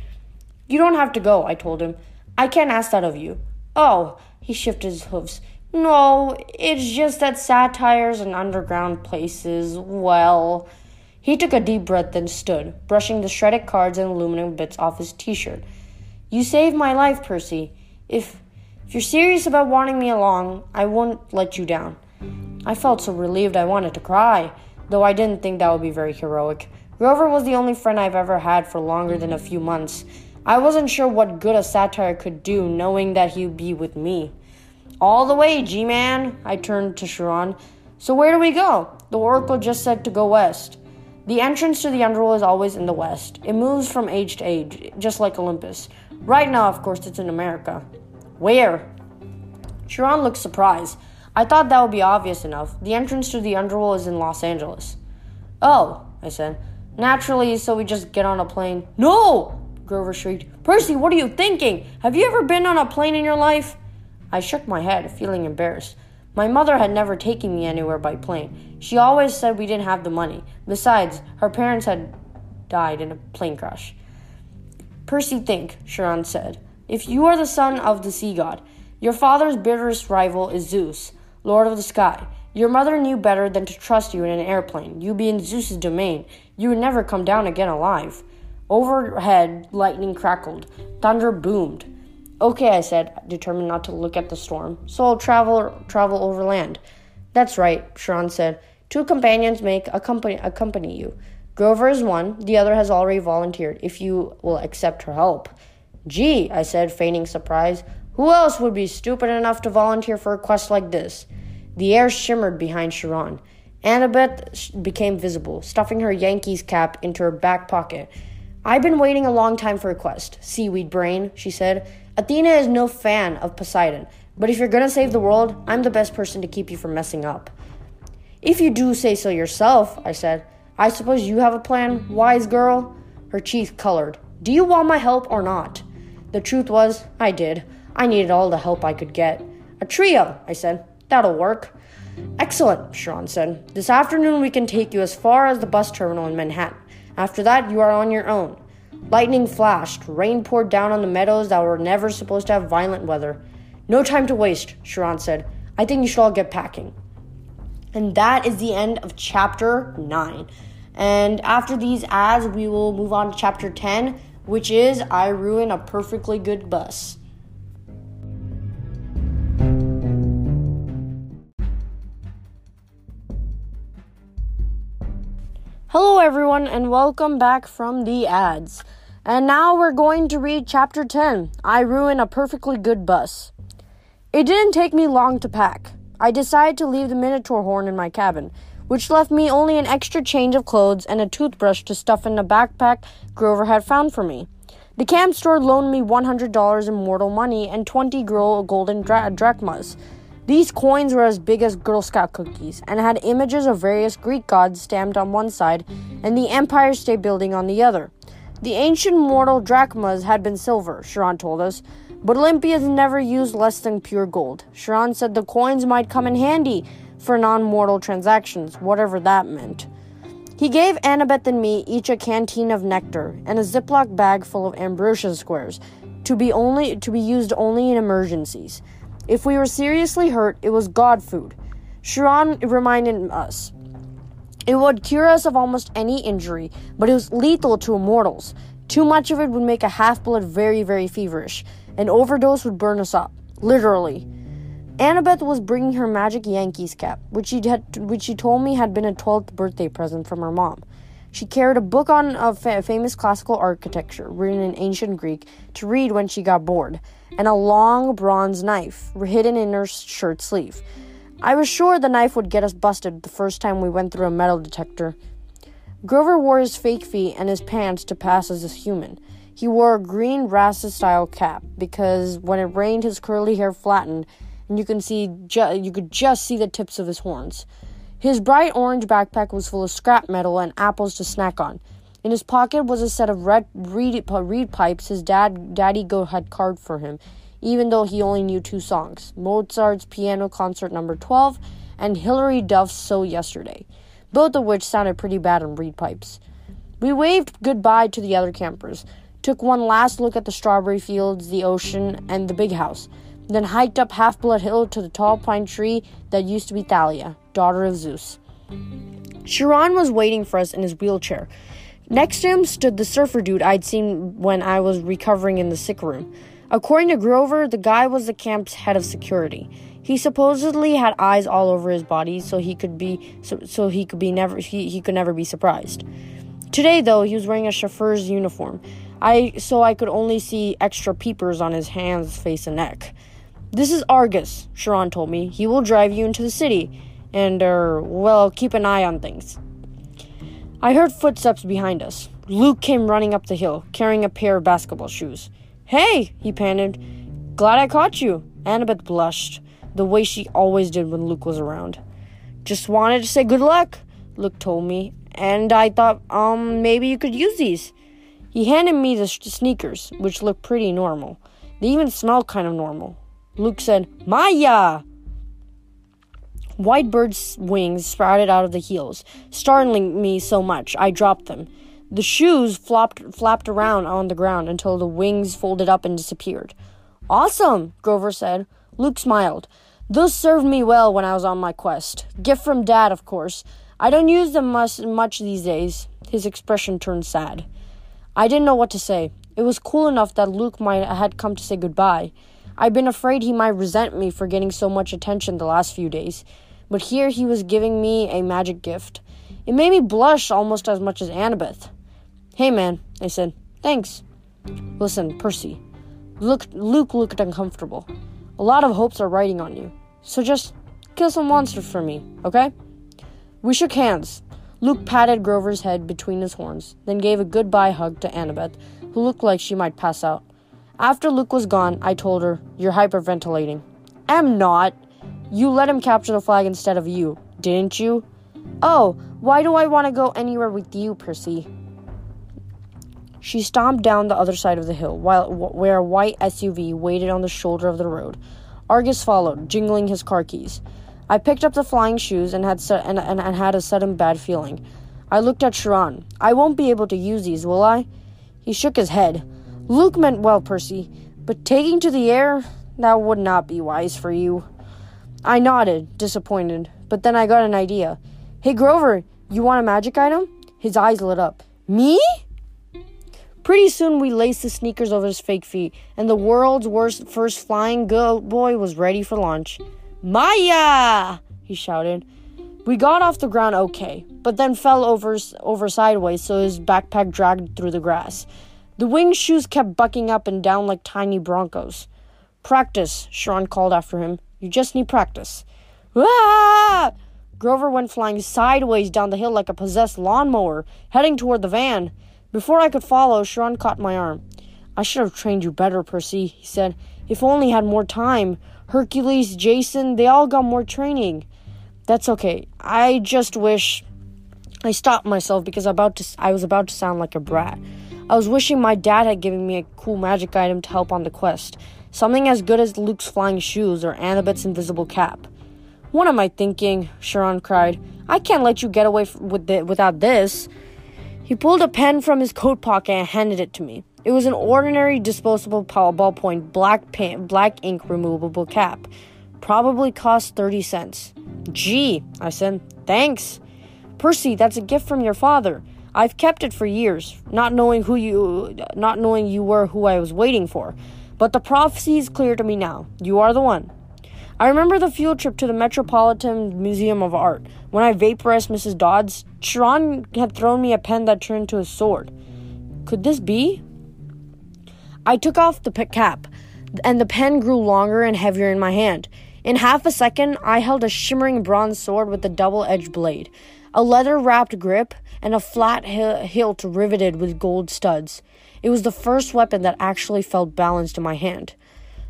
You don't have to go, I told him. I can't ask that of you. Oh, he shifted his hoofs. No, it's just that satyrs and underground places, well. He took a deep breath, then stood, brushing the shredded cards and aluminum bits off his t shirt. You saved my life, Percy. If, if you're serious about wanting me along, I won't let you down. I felt so relieved I wanted to cry, though I didn't think that would be very heroic. Grover was the only friend I've ever had for longer than a few months. I wasn't sure what good a satyr could do, knowing that he'd be with me. All the way, G Man, I turned to Chiron. So where do we go? The Oracle just said to go west. The entrance to the underworld is always in the west. It moves from age to age, just like Olympus. Right now, of course, it's in America. Where? Chiron looked surprised. I thought that would be obvious enough. The entrance to the underworld is in Los Angeles. Oh, I said. Naturally, so we just get on a plane. No! Grover shrieked. Percy, what are you thinking? Have you ever been on a plane in your life? I shook my head, feeling embarrassed. My mother had never taken me anywhere by plane. She always said we didn't have the money. Besides, her parents had died in a plane crash. Percy, think, Chiron said. If you are the son of the sea god, your father's bitterest rival is Zeus, lord of the sky. Your mother knew better than to trust you in an airplane. You be in Zeus's domain. You would never come down again alive. Overhead, lightning crackled. Thunder boomed. Okay, I said, determined not to look at the storm. So I'll travel travel overland. That's right, Chiron said. Two companions make accompany accompany you. Grover is one, the other has already volunteered, if you will accept her help. Gee, I said, feigning surprise. Who else would be stupid enough to volunteer for a quest like this? The air shimmered behind Chiron. Annabeth became visible, stuffing her Yankees cap into her back pocket. I've been waiting a long time for a quest, seaweed brain, she said. Athena is no fan of Poseidon, but if you're gonna save the world, I'm the best person to keep you from messing up. If you do say so yourself, I said. I suppose you have a plan, wise girl? Her cheeks colored. Do you want my help or not? The truth was, I did. I needed all the help I could get. A trio, I said. That'll work. Excellent, Chiron said. This afternoon we can take you as far as the bus terminal in Manhattan. After that, you are on your own. Lightning flashed, rain poured down on the meadows that were never supposed to have violent weather. No time to waste, Chiron said. I think you should all get packing. And that is the end of chapter 9. And after these ads, we will move on to chapter 10, which is I Ruin a Perfectly Good Bus. Hello, everyone, and welcome back from the ads. And now we're going to read chapter 10 I Ruin a Perfectly Good Bus. It didn't take me long to pack. I decided to leave the Minotaur horn in my cabin, which left me only an extra change of clothes and a toothbrush to stuff in the backpack Grover had found for me. The camp store loaned me $100 in mortal money and 20 girl golden dra- drachmas. These coins were as big as Girl Scout cookies and had images of various Greek gods stamped on one side and the Empire State Building on the other. The ancient mortal drachmas had been silver, Chiron told us, but Olympians never used less than pure gold. Chiron said the coins might come in handy for non mortal transactions, whatever that meant. He gave Annabeth and me each a canteen of nectar and a Ziploc bag full of ambrosia squares to be only to be used only in emergencies. If we were seriously hurt, it was God food. Chiron reminded us. It would cure us of almost any injury, but it was lethal to immortals. Too much of it would make a half blood very, very feverish. An overdose would burn us up. Literally. Annabeth was bringing her magic Yankees cap, which she had, which she told me had been a 12th birthday present from her mom. She carried a book on uh, fa- famous classical architecture, written in ancient Greek, to read when she got bored, and a long bronze knife hidden in her shirt sleeve. I was sure the knife would get us busted the first time we went through a metal detector. Grover wore his fake feet and his pants to pass as a human. He wore a green Rasta style cap because when it rained, his curly hair flattened, and you can see ju- you could just see the tips of his horns. His bright orange backpack was full of scrap metal and apples to snack on. In his pocket was a set of red reed, reed pipes his dad, Daddy Go had carved for him, even though he only knew two songs Mozart's Piano Concerto Number 12 and Hilary Duff's So Yesterday, both of which sounded pretty bad on reed pipes. We waved goodbye to the other campers, took one last look at the strawberry fields, the ocean, and the big house, then hiked up Half Blood Hill to the tall pine tree that used to be Thalia daughter of Zeus. Chiron was waiting for us in his wheelchair. Next to him stood the surfer dude I'd seen when I was recovering in the sick room. According to Grover, the guy was the camp's head of security. He supposedly had eyes all over his body, so he could be so, so he could be never he, he could never be surprised. Today, though, he was wearing a chauffeur's uniform. I so I could only see extra peepers on his hands, face, and neck. This is Argus, Chiron told me. He will drive you into the city and uh, well, keep an eye on things. I heard footsteps behind us. Luke came running up the hill, carrying a pair of basketball shoes. Hey, he panted. Glad I caught you. Annabeth blushed, the way she always did when Luke was around. Just wanted to say good luck, Luke told me, and I thought, um, maybe you could use these. He handed me the sneakers, which looked pretty normal. They even smelled kind of normal. Luke said, Maia! White bird's wings sprouted out of the heels, startling me so much I dropped them. The shoes flopped, flapped around on the ground until the wings folded up and disappeared. Awesome, Grover said. Luke smiled. Those served me well when I was on my quest. Gift from Dad, of course. I don't use them much, much these days. His expression turned sad. I didn't know what to say. It was cool enough that Luke might had come to say goodbye. I'd been afraid he might resent me for getting so much attention the last few days but here he was giving me a magic gift. It made me blush almost as much as Annabeth. Hey, man, I said. Thanks. Listen, Percy. Luke, Luke looked uncomfortable. A lot of hopes are riding on you. So just kill some monsters for me, okay? We shook hands. Luke patted Grover's head between his horns, then gave a goodbye hug to Annabeth, who looked like she might pass out. After Luke was gone, I told her, You're hyperventilating. I'm not. You let him capture the flag instead of you, didn't you? Oh, why do I want to go anywhere with you, Percy? She stomped down the other side of the hill, while, where a white SUV waited on the shoulder of the road. Argus followed, jingling his car keys. I picked up the flying shoes and had, su- and, and, and had a sudden bad feeling. I looked at Chiron. I won't be able to use these, will I? He shook his head. Luke meant well, Percy, but taking to the air, that would not be wise for you. I nodded, disappointed, but then I got an idea. Hey, Grover, you want a magic item? His eyes lit up. Me? Pretty soon, we laced the sneakers over his fake feet, and the world's worst first flying go- boy was ready for launch. Maia! He shouted. We got off the ground okay, but then fell over, over sideways so his backpack dragged through the grass. The winged shoes kept bucking up and down like tiny broncos. Practice, Chiron called after him. You just need practice. Ah! Grover went flying sideways down the hill like a possessed lawnmower, heading toward the van. Before I could follow, Chiron caught my arm. I should have trained you better, Percy, he said. If only had more time. Hercules, Jason, they all got more training. That's okay. I just wish I stopped myself because about to, I was about to sound like a brat. I was wishing my dad had given me a cool magic item to help on the quest. Something as good as Luke's flying shoes or Annabeth's invisible cap. What am I thinking? Chiron cried. I can't let you get away f- with it without this. He pulled a pen from his coat pocket and handed it to me. It was an ordinary disposable ballpoint black black ink removable cap. Probably cost 30 cents. Gee, I said. Thanks. Percy, that's a gift from your father. I've kept it for years, not knowing who you not knowing you were who I was waiting for. But the prophecy is clear to me now. You are the one. I remember the field trip to the Metropolitan Museum of Art. When I vaporized Mrs. Dodds, Chiron had thrown me a pen that turned into a sword. Could this be? I took off the cap, and the pen grew longer and heavier in my hand. In half a second, I held a shimmering bronze sword with a double edged blade, a leather wrapped grip, and a flat hilt riveted with gold studs. It was the first weapon that actually felt balanced in my hand.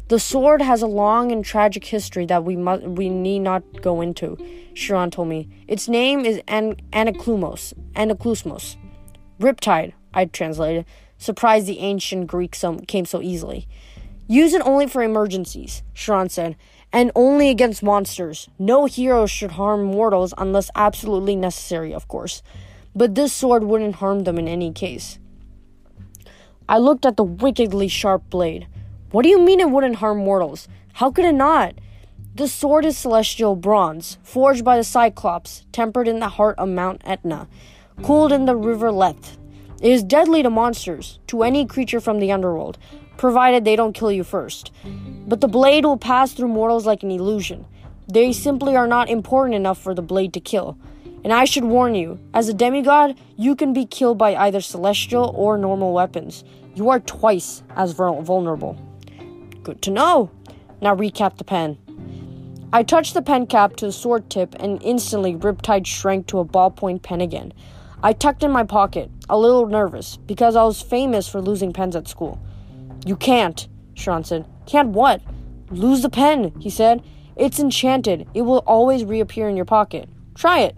The sword has a long and tragic history that we must we need not go into, Chiron told me. Its name is An-. Anaklusmos. Riptide, I translated, surprised the ancient Greek so, came so easily. Use it only for emergencies, Chiron said, and only against monsters. No hero should harm mortals unless absolutely necessary, of course. But this sword wouldn't harm them in any case. I looked at the wickedly sharp blade. What do you mean it wouldn't harm mortals? How could it not? The sword is celestial bronze, forged by the Cyclops, tempered in the heart of Mount Etna, cooled in the river Lethe. It is deadly to monsters, to any creature from the underworld, provided they don't kill you first. But the blade will pass through mortals like an illusion. They simply are not important enough for the blade to kill. And I should warn you, as a demigod, you can be killed by either celestial or normal weapons. You are twice as vulnerable. Good to know. Now recap the pen. I touched the pen cap to the sword tip, and instantly Riptide shrank to a ballpoint pen again. I tucked in my pocket, a little nervous, because I was famous for losing pens at school. You can't, Chiron said. Can't what? Lose the pen, he said. It's enchanted. It will always reappear in your pocket. Try it.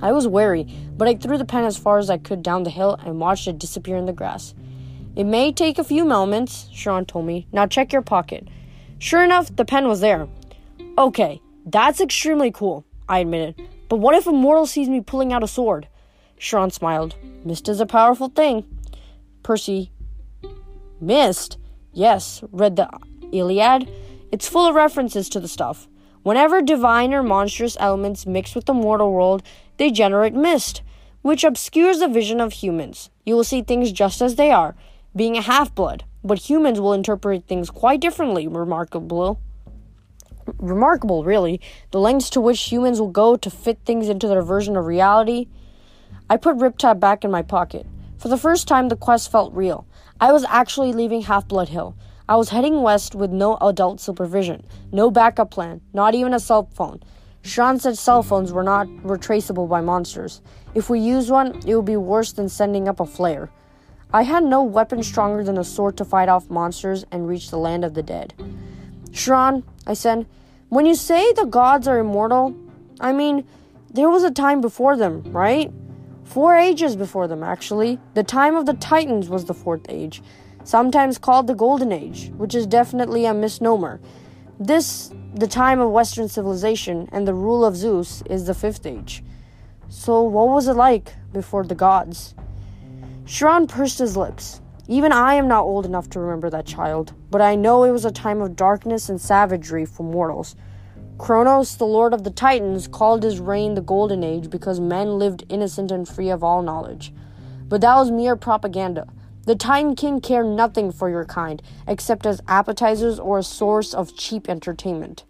I was wary, but I threw the pen as far as I could down the hill and watched it disappear in the grass. It may take a few moments, Chiron told me. Now check your pocket. Sure enough, the pen was there. Okay, that's extremely cool, I admitted. But what if a mortal sees me pulling out a sword? Chiron smiled. Mist is a powerful thing. Percy. Mist? Yes, read the Iliad. It's full of references to the stuff. Whenever divine or monstrous elements mix with the mortal world, they generate mist, which obscures the vision of humans. You will see things just as they are, being a half blood, but humans will interpret things quite differently, remarkable. Remarkable, really, the lengths to which humans will go to fit things into their version of reality. I put Riptide back in my pocket. For the first time, the quest felt real. I was actually leaving Half Blood Hill. I was heading west with no adult supervision, no backup plan, not even a cell phone. Chiron said cell mm-hmm. phones were not retraceable by monsters. If we used one, it would be worse than sending up a flare. I had no weapon stronger than a sword to fight off monsters and reach the land of the dead. Chiron, I said, when you say the gods are immortal, I mean, there was a time before them, right? Four ages before them, actually. The time of the Titans was the fourth age sometimes called the Golden Age, which is definitely a misnomer. This, the time of Western civilization and the rule of Zeus, is the fifth age. So, what was it like before the gods? Chiron pursed his lips. Even I am not old enough to remember that child, but I know it was a time of darkness and savagery for mortals. Kronos, the lord of the Titans, called his reign the Golden Age because men lived innocent and free of all knowledge. But that was mere propaganda. The Titan King cared nothing for your kind, except as appetizers or a source of cheap entertainment.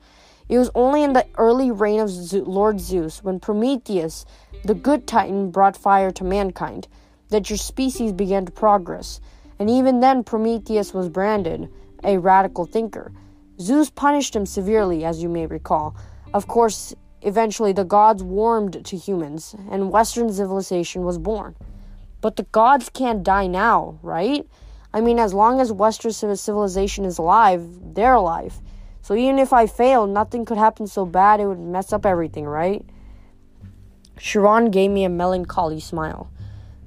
It was only in the early reign of Lord Zeus, when Prometheus, the good Titan, brought fire to mankind, that your species began to progress. And even then, Prometheus was branded a radical thinker. Zeus punished him severely, as you may recall. Of course, eventually the gods warmed to humans, and Western civilization was born. But the gods can't die now, right? I mean, as long as Western civilization is alive, they're alive. So even if I fail, nothing could happen so bad it would mess up everything, right? Chiron gave me a melancholy smile.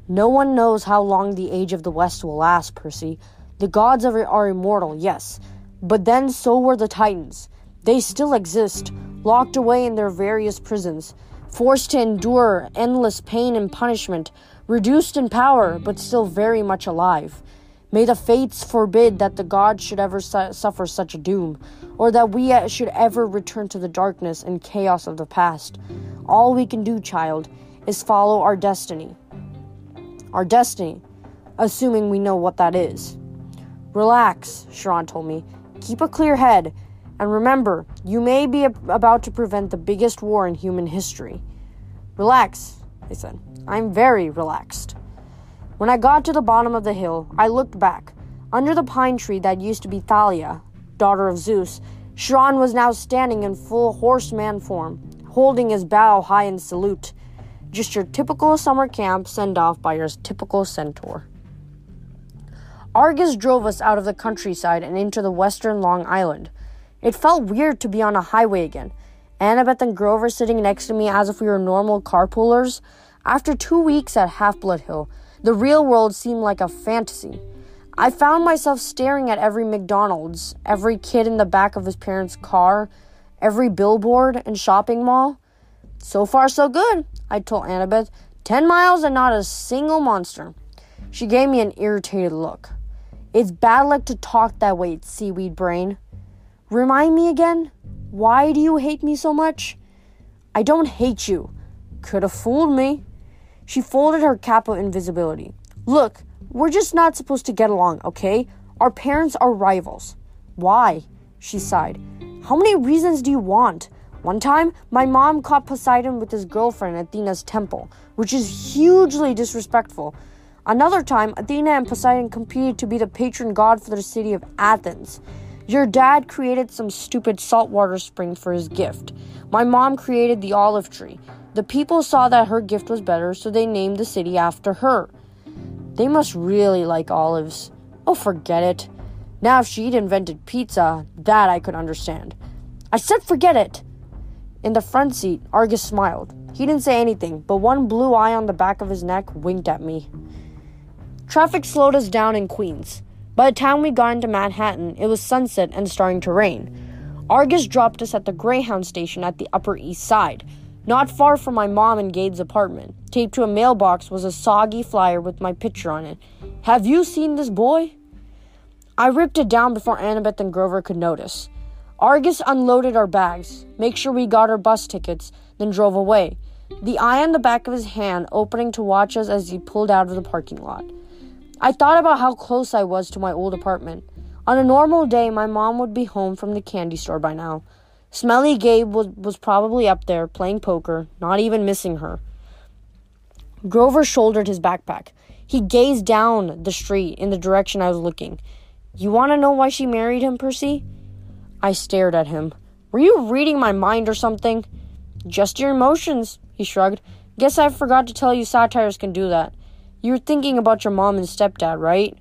No one knows how long the age of the West will last, Percy. The gods are, are immortal, yes, but then so were the Titans. They still exist, locked away in their various prisons, forced to endure endless pain and punishment reduced in power, but still very much alive. May the fates forbid that the gods should ever su- suffer such a doom, or that we uh, should ever return to the darkness and chaos of the past. All we can do, child, is follow our destiny. Our destiny, assuming we know what that is. Relax, Chiron told me. Keep a clear head, and remember, you may be about to prevent the biggest war in human history. Relax, I said. I'm very relaxed. When I got to the bottom of the hill, I looked back. Under the pine tree that used to be Thalia, daughter of Zeus, Chiron was now standing in full horseman form, holding his bow high in salute. Just your typical summer camp send off by your typical centaur. Argus drove us out of the countryside and into the western Long Island. It felt weird to be on a highway again. Annabeth and Grover sitting next to me as if we were normal carpoolers. After two weeks at Half Blood Hill, the real world seemed like a fantasy. I found myself staring at every McDonald's, every kid in the back of his parents' car, every billboard and shopping mall. So far, so good, I told Annabeth. Ten miles and not a single monster. She gave me an irritated look. It's bad luck to talk that way, seaweed brain. Remind me again? Why do you hate me so much? I don't hate you. Could have fooled me. She folded her cap of invisibility. Look, we're just not supposed to get along, okay? Our parents are rivals. Why? She sighed. How many reasons do you want? One time, my mom caught Poseidon with his girlfriend at Athena's temple, which is hugely disrespectful. Another time, Athena and Poseidon competed to be the patron god for the city of Athens. Your dad created some stupid saltwater spring for his gift. My mom created the olive tree. The people saw that her gift was better, so they named the city after her. They must really like olives. Oh, forget it. Now, if she'd invented pizza, that I could understand. I said forget it. In the front seat, Argus smiled. He didn't say anything, but one blue eye on the back of his neck winked at me. Traffic slowed us down in Queens. By the time we got into Manhattan, it was sunset and starting to rain. Argus dropped us at the Greyhound station at the Upper East Side. Not far from my mom and Gabe's apartment, taped to a mailbox was a soggy flyer with my picture on it. Have you seen this boy? I ripped it down before Annabeth and Grover could notice. Argus unloaded our bags, make sure we got our bus tickets, then drove away, the eye on the back of his hand opening to watch us as he pulled out of the parking lot. I thought about how close I was to my old apartment. On a normal day, my mom would be home from the candy store by now. Smelly Gabe was, was probably up there playing poker, not even missing her. Grover shouldered his backpack. He gazed down the street in the direction I was looking. You want to know why she married him, Percy? I stared at him. Were you reading my mind or something? Just your emotions, he shrugged. Guess I forgot to tell you satyrs can do that. You were thinking about your mom and stepdad, right?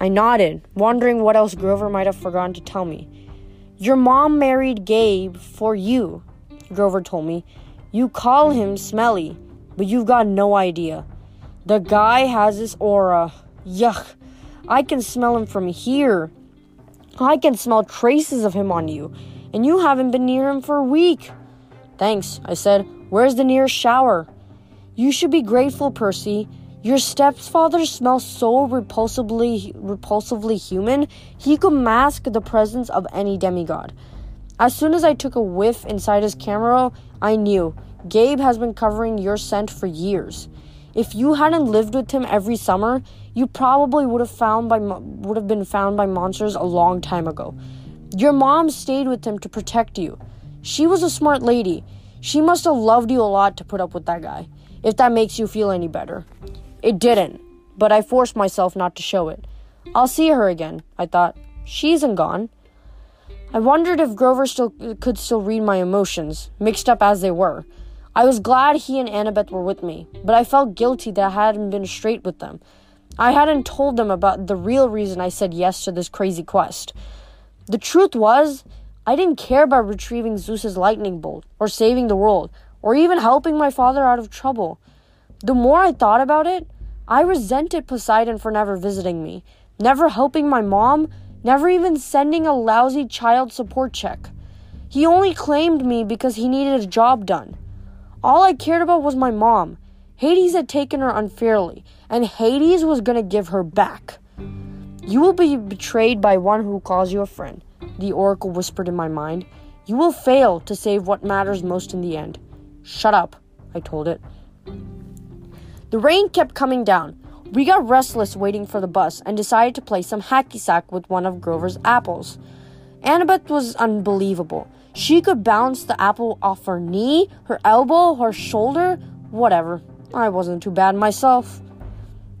I nodded, wondering what else Grover might have forgotten to tell me. Your mom married Gabe for you, Grover told me. You call him smelly, but you've got no idea. The guy has this aura. Yuck. I can smell him from here. I can smell traces of him on you, and you haven't been near him for a week. Thanks, I said. Where's the nearest shower? You should be grateful, Percy. Your stepfather smells so repulsively repulsively human, he could mask the presence of any demigod. As soon as I took a whiff inside his Camaro, I knew Gabe has been covering your scent for years. If you hadn't lived with him every summer, you probably would have found by would have been found by monsters a long time ago. Your mom stayed with him to protect you. She was a smart lady. She must have loved you a lot to put up with that guy. If that makes you feel any better. It didn't, but I forced myself not to show it. I'll see her again, I thought. She isn't gone. I wondered if Grover still could still read my emotions, mixed up as they were. I was glad he and Annabeth were with me, but I felt guilty that I hadn't been straight with them. I hadn't told them about the real reason I said yes to this crazy quest. The truth was, I didn't care about retrieving Zeus's lightning bolt, or saving the world, or even helping my father out of trouble. The more I thought about it, I resented Poseidon for never visiting me, never helping my mom, never even sending a lousy child support check. He only claimed me because he needed a job done. All I cared about was my mom. Hades had taken her unfairly, and Hades was going to give her back. You will be betrayed by one who calls you a friend, the oracle whispered in my mind. You will fail to save what matters most in the end. Shut up, I told it. The rain kept coming down. We got restless waiting for the bus and decided to play some hacky sack with one of Grover's apples. Annabeth was unbelievable. She could bounce the apple off her knee, her elbow, her shoulder, whatever. I wasn't too bad myself.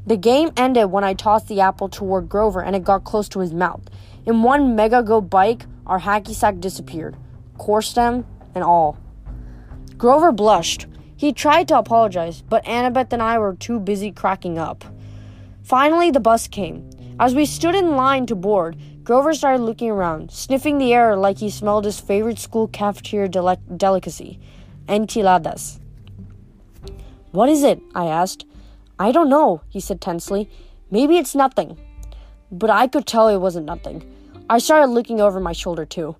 The game ended when I tossed the apple toward Grover and it got close to his mouth. In one mega goat bite, our hacky sack disappeared, core stem and all. Grover blushed. He tried to apologize, but Annabeth and I were too busy cracking up. Finally, the bus came. As we stood in line to board, Grover started looking around, sniffing the air like he smelled his favorite school cafeteria delicacy, enchiladas. What is it? I asked. I don't know, he said tensely. Maybe it's nothing. But I could tell it wasn't nothing. I started looking over my shoulder, too.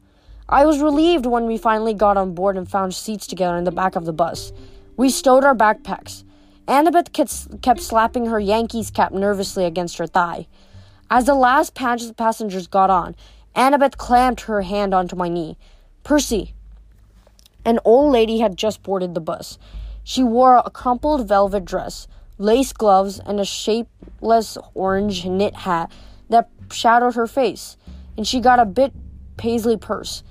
I was relieved when we finally got on board and found seats together in the back of the bus. We stowed our backpacks. Annabeth kept slapping her Yankees cap nervously against her thigh. As the last patch of passengers got on, Annabeth clamped her hand onto my knee. Percy. An old lady had just boarded the bus. She wore a crumpled velvet dress, lace gloves, and a shapeless orange knit hat that shadowed her face, and she got a bit paisley purse.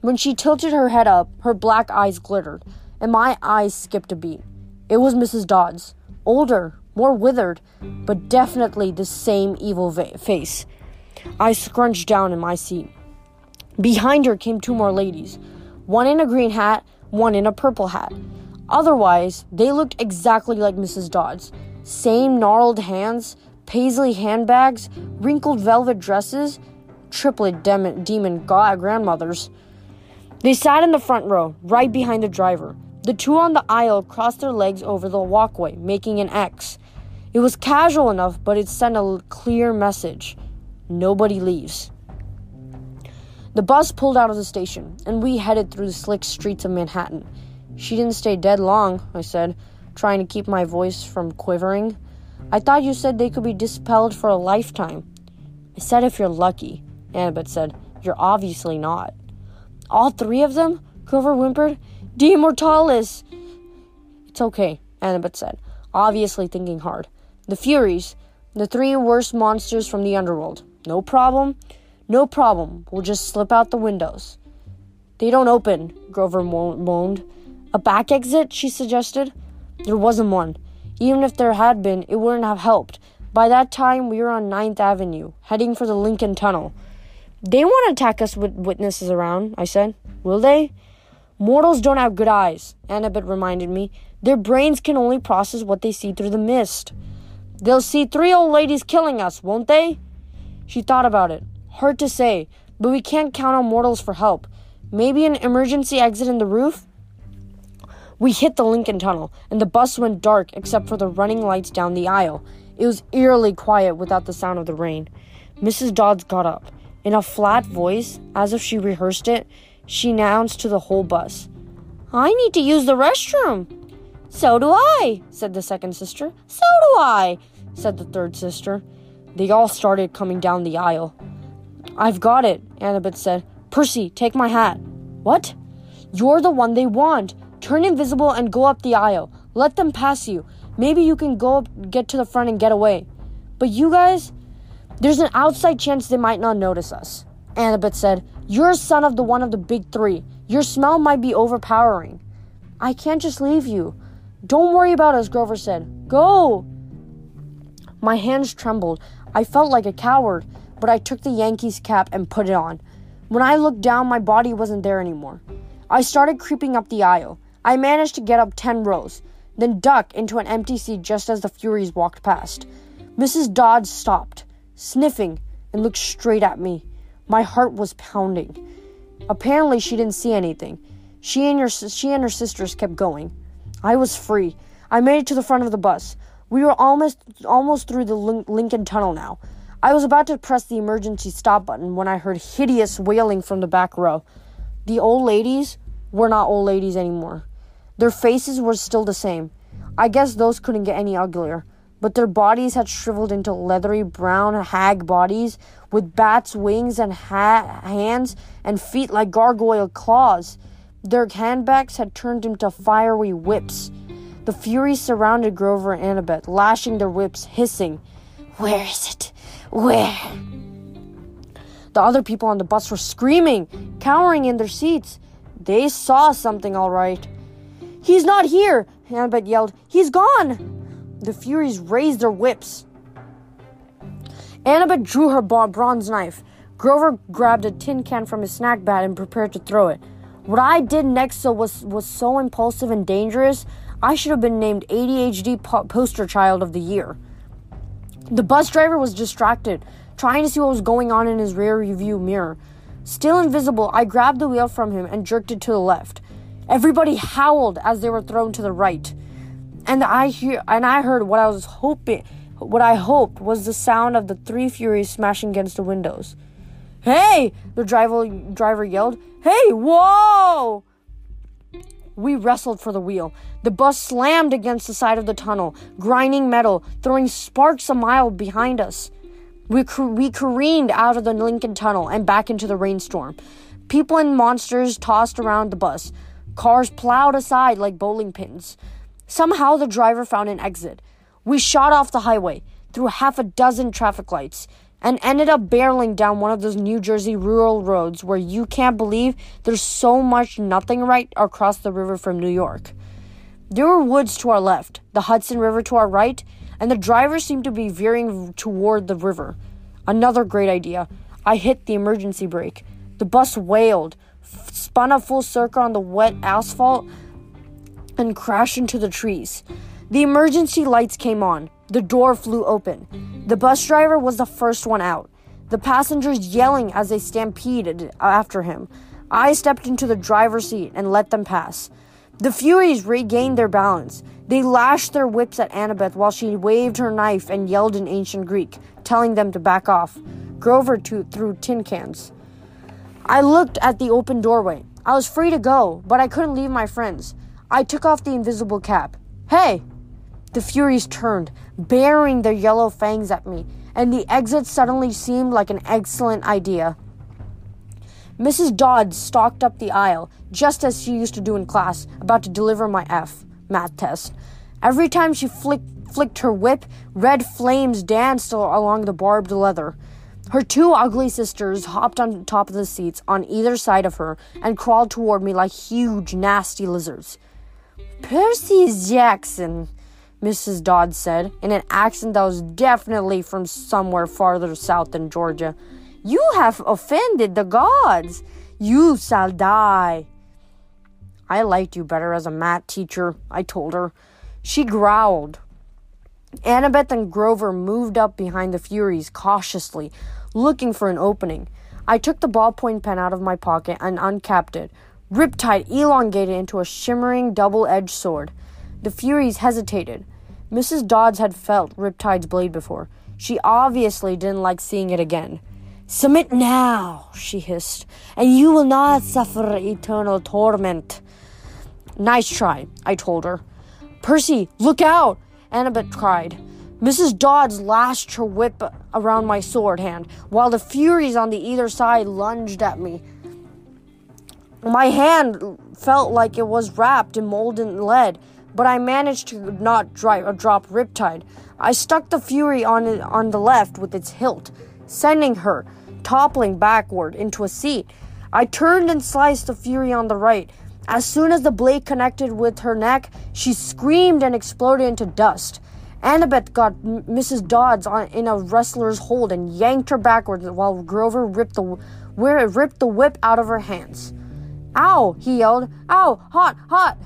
When she tilted her head up, her black eyes glittered and my eyes skipped a beat. It was Mrs. Dodds, older, more withered, but definitely the same evil va- face. I scrunched down in my seat. Behind her came two more ladies, one in a green hat, one in a purple hat. Otherwise, they looked exactly like Mrs. Dodds. Same gnarled hands, paisley handbags, wrinkled velvet dresses, triplet dem- demon god- grandmothers. They sat in the front row, right behind the driver. The two on the aisle crossed their legs over the walkway, making an X. It was casual enough, but it sent a clear message nobody leaves. The bus pulled out of the station, and we headed through the slick streets of Manhattan. She didn't stay dead long, I said, trying to keep my voice from quivering. I thought you said they could be dispelled for a lifetime. I said if you're lucky, Annabeth said. You're obviously not. All three of them? Grover whimpered. Di immortales! It's okay, Annabeth said, obviously thinking hard. The Furies, the three worst monsters from the underworld. No problem. No problem. We'll just slip out the windows. They don't open, Grover moaned. A back exit, she suggested. There wasn't one. Even if there had been, it wouldn't have helped. By that time, we were on Ninth Avenue, heading for the Lincoln Tunnel. They won't attack us with witnesses around, I said. Will they? Mortals don't have good eyes, Annabeth reminded me. Their brains can only process what they see through the mist. They'll see three old ladies killing us, won't they? She thought about it. Hard to say, but we can't count on mortals for help. Maybe an emergency exit in the roof? We hit the Lincoln Tunnel, and the bus went dark except for the running lights down the aisle. It was eerily quiet without the sound of the rain. Mrs. Dodds got up. In a flat voice, as if she rehearsed it, she announced to the whole bus, I need to use the restroom. So do I, said the second sister. So do I, said the third sister. They all started coming down the aisle. I've got it, Annabeth said. Percy, take my hat. What? You're the one they want. Turn invisible and go up the aisle. Let them pass you. Maybe you can go up, get to the front and get away. But you guys, there's an outside chance they might not notice us. Annabeth said, You're a son of the one of the big three. Your smell might be overpowering. I can't just leave you. Don't worry about us, Grover said. Go! My hands trembled. I felt like a coward, but I took the Yankees cap and put it on. When I looked down, my body wasn't there anymore. I started creeping up the aisle. I managed to get up 10 rows, then duck into an empty seat just as the Furies walked past. Mrs. Dodds stopped, sniffing, and looked straight at me. My heart was pounding. Apparently, she didn't see anything. She and, your, she and her sisters kept going. I was free. I made it to the front of the bus. We were almost almost through the Lincoln Tunnel now. I was about to press the emergency stop button when I heard hideous wailing from the back row. The old ladies were not old ladies anymore. Their faces were still the same. I guess those couldn't get any uglier, but their bodies had shriveled into leathery brown hag bodies with bats' wings and ha- hands and feet like gargoyle claws. Their handbags had turned into fiery whips. The Furies surrounded Grover and Annabeth, lashing their whips, hissing, Where is it? Where? The other people on the bus were screaming, cowering in their seats. They saw something all right. He's not here, Annabeth yelled. He's gone. The Furies raised their whips. Annabeth drew her bronze knife. Grover grabbed a tin can from his snack bag and prepared to throw it. What I did next was, was so impulsive and dangerous, I should have been named ADHD po- poster child of the year. The bus driver was distracted, trying to see what was going on in his rear view mirror. Still invisible, I grabbed the wheel from him and jerked it to the left. Everybody howled as they were thrown to the right. And I hear and I heard what I was hoping what I hoped was the sound of the three Furies smashing against the windows. Hey! The driver driver yelled. Hey, whoa! We wrestled for the wheel. The bus slammed against the side of the tunnel, grinding metal, throwing sparks a mile behind us. We, we careened out of the Lincoln Tunnel and back into the rainstorm. People and monsters tossed around the bus. Cars plowed aside like bowling pins. Somehow the driver found an exit. We shot off the highway, through half a dozen traffic lights, and ended up barreling down one of those New Jersey rural roads where you can't believe there's so much nothing right across the river from New York. There were woods to our left, the Hudson River to our right, and the driver seemed to be veering toward the river. Another great idea. I hit the emergency brake. The bus wailed, spun a full circle on the wet asphalt and crashed into the trees. The emergency lights came on. The door flew open. The bus driver was the first one out, the passengers yelling as they stampeded after him. I stepped into the driver's seat and let them pass. The Furies regained their balance. They lashed their whips at Annabeth while she waved her knife and yelled in ancient Greek, telling them to back off. Grover to- threw tin cans. I looked at the open doorway. I was free to go, but I couldn't leave my friends. I took off the invisible cap. Hey! The Furies turned, baring their yellow fangs at me, and the exit suddenly seemed like an excellent idea. Mrs. Dodds stalked up the aisle, just as she used to do in class, about to deliver my F math test. Every time she flicked, flicked her whip, red flames danced along the barbed leather. Her two ugly sisters hopped on top of the seats on either side of her and crawled toward me like huge, nasty lizards. Percy Jackson, Mrs. Dodd said, in an accent that was definitely from somewhere farther south than Georgia. You have offended the gods. You shall die. I liked you better as a math teacher, I told her. She growled. Annabeth and Grover moved up behind the Furies cautiously, looking for an opening. I took the ballpoint pen out of my pocket and uncapped it. Riptide elongated into a shimmering double edged sword. The Furies hesitated. Mrs. Dodds had felt Riptide's blade before. She obviously didn't like seeing it again. Submit now, she hissed, and you will not suffer eternal torment. Nice try, I told her. Percy, look out! Annabeth cried. Mrs. Dodds lashed her whip around my sword hand, while the Furies on the either side lunged at me. My hand felt like it was wrapped in molten lead, but I managed to not dry, uh, drop Riptide. I stuck the Fury on, on the left with its hilt, sending her toppling backward into a seat. I turned and sliced the Fury on the right. As soon as the blade connected with her neck, she screamed and exploded into dust. Annabeth got M- Mrs. Dodds on, in a wrestler's hold and yanked her backwards while Grover ripped the, where it ripped the whip out of her hands. Ow! he yelled. Ow! Hot! Hot!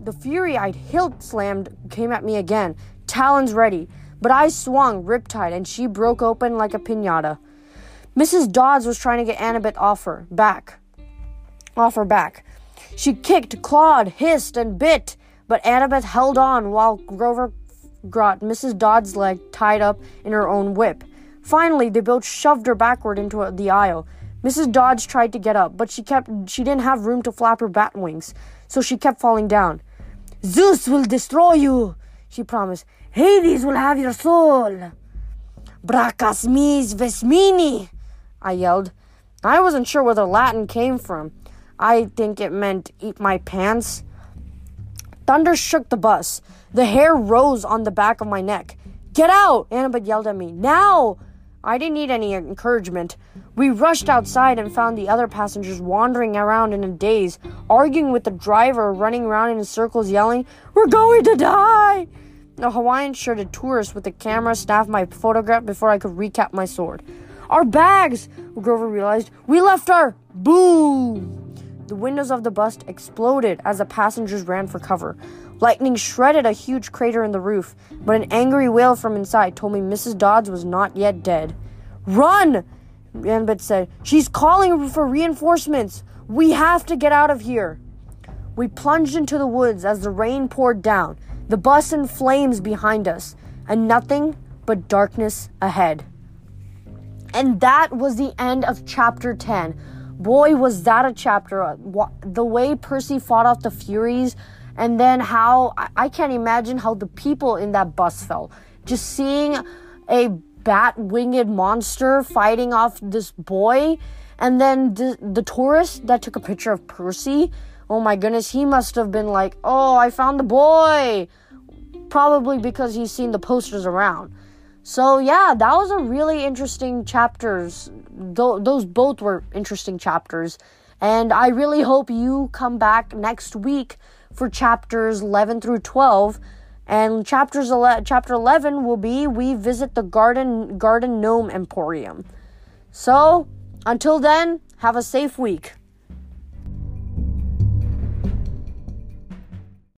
The fury I'd hilt slammed came at me again, talons ready, but I swung riptide and she broke open like a pinata. Mrs. Dodds was trying to get Annabeth off her back. Off her back. She kicked, clawed, hissed, and bit, but Annabeth held on while Grover got Mrs. Dodd's leg tied up in her own whip. Finally, they both shoved her backward into the aisle. Mrs. Dodds tried to get up, but she kept she didn't have room to flap her bat wings, so she kept falling down. Zeus will destroy you, she promised. Hades will have your soul. Braccas meas vescimini, I yelled. I wasn't sure where the Latin came from. I think it meant eat my pants. Thunder shook the bus. The hair rose on the back of my neck. Get out! Annabeth yelled at me. Now! I didn't need any encouragement. We rushed outside and found the other passengers wandering around in a daze, arguing with the driver, running around in circles, yelling, We're going to die! A Hawaiian shirted tourist with a camera snapped my photograph before I could recap my sword. Our bags! Grover realized. We left our. Boom! The windows of the bus exploded as the passengers ran for cover. Lightning shredded a huge crater in the roof, but an angry wail from inside told me Mrs. Dodds was not yet dead. Run! Annabeth said. She's calling for reinforcements. We have to get out of here. We plunged into the woods as the rain poured down, the bus in flames behind us, and nothing but darkness ahead. And that was the end of chapter 10. Boy, was that a chapter. The way Percy fought off the Furies, and then how I can't imagine how the people in that bus felt. Just seeing a bat winged monster fighting off this boy, and then the, the tourist that took a picture of Percy. Oh my goodness, he must have been like, Oh, I found the boy! Probably because he's seen the posters around. So yeah, that was a really interesting chapters. Th- those both were interesting chapters, and I really hope you come back next week for chapters 11 through 12. And chapters 11, chapter 11 will be we visit the garden garden gnome emporium. So, until then, have a safe week.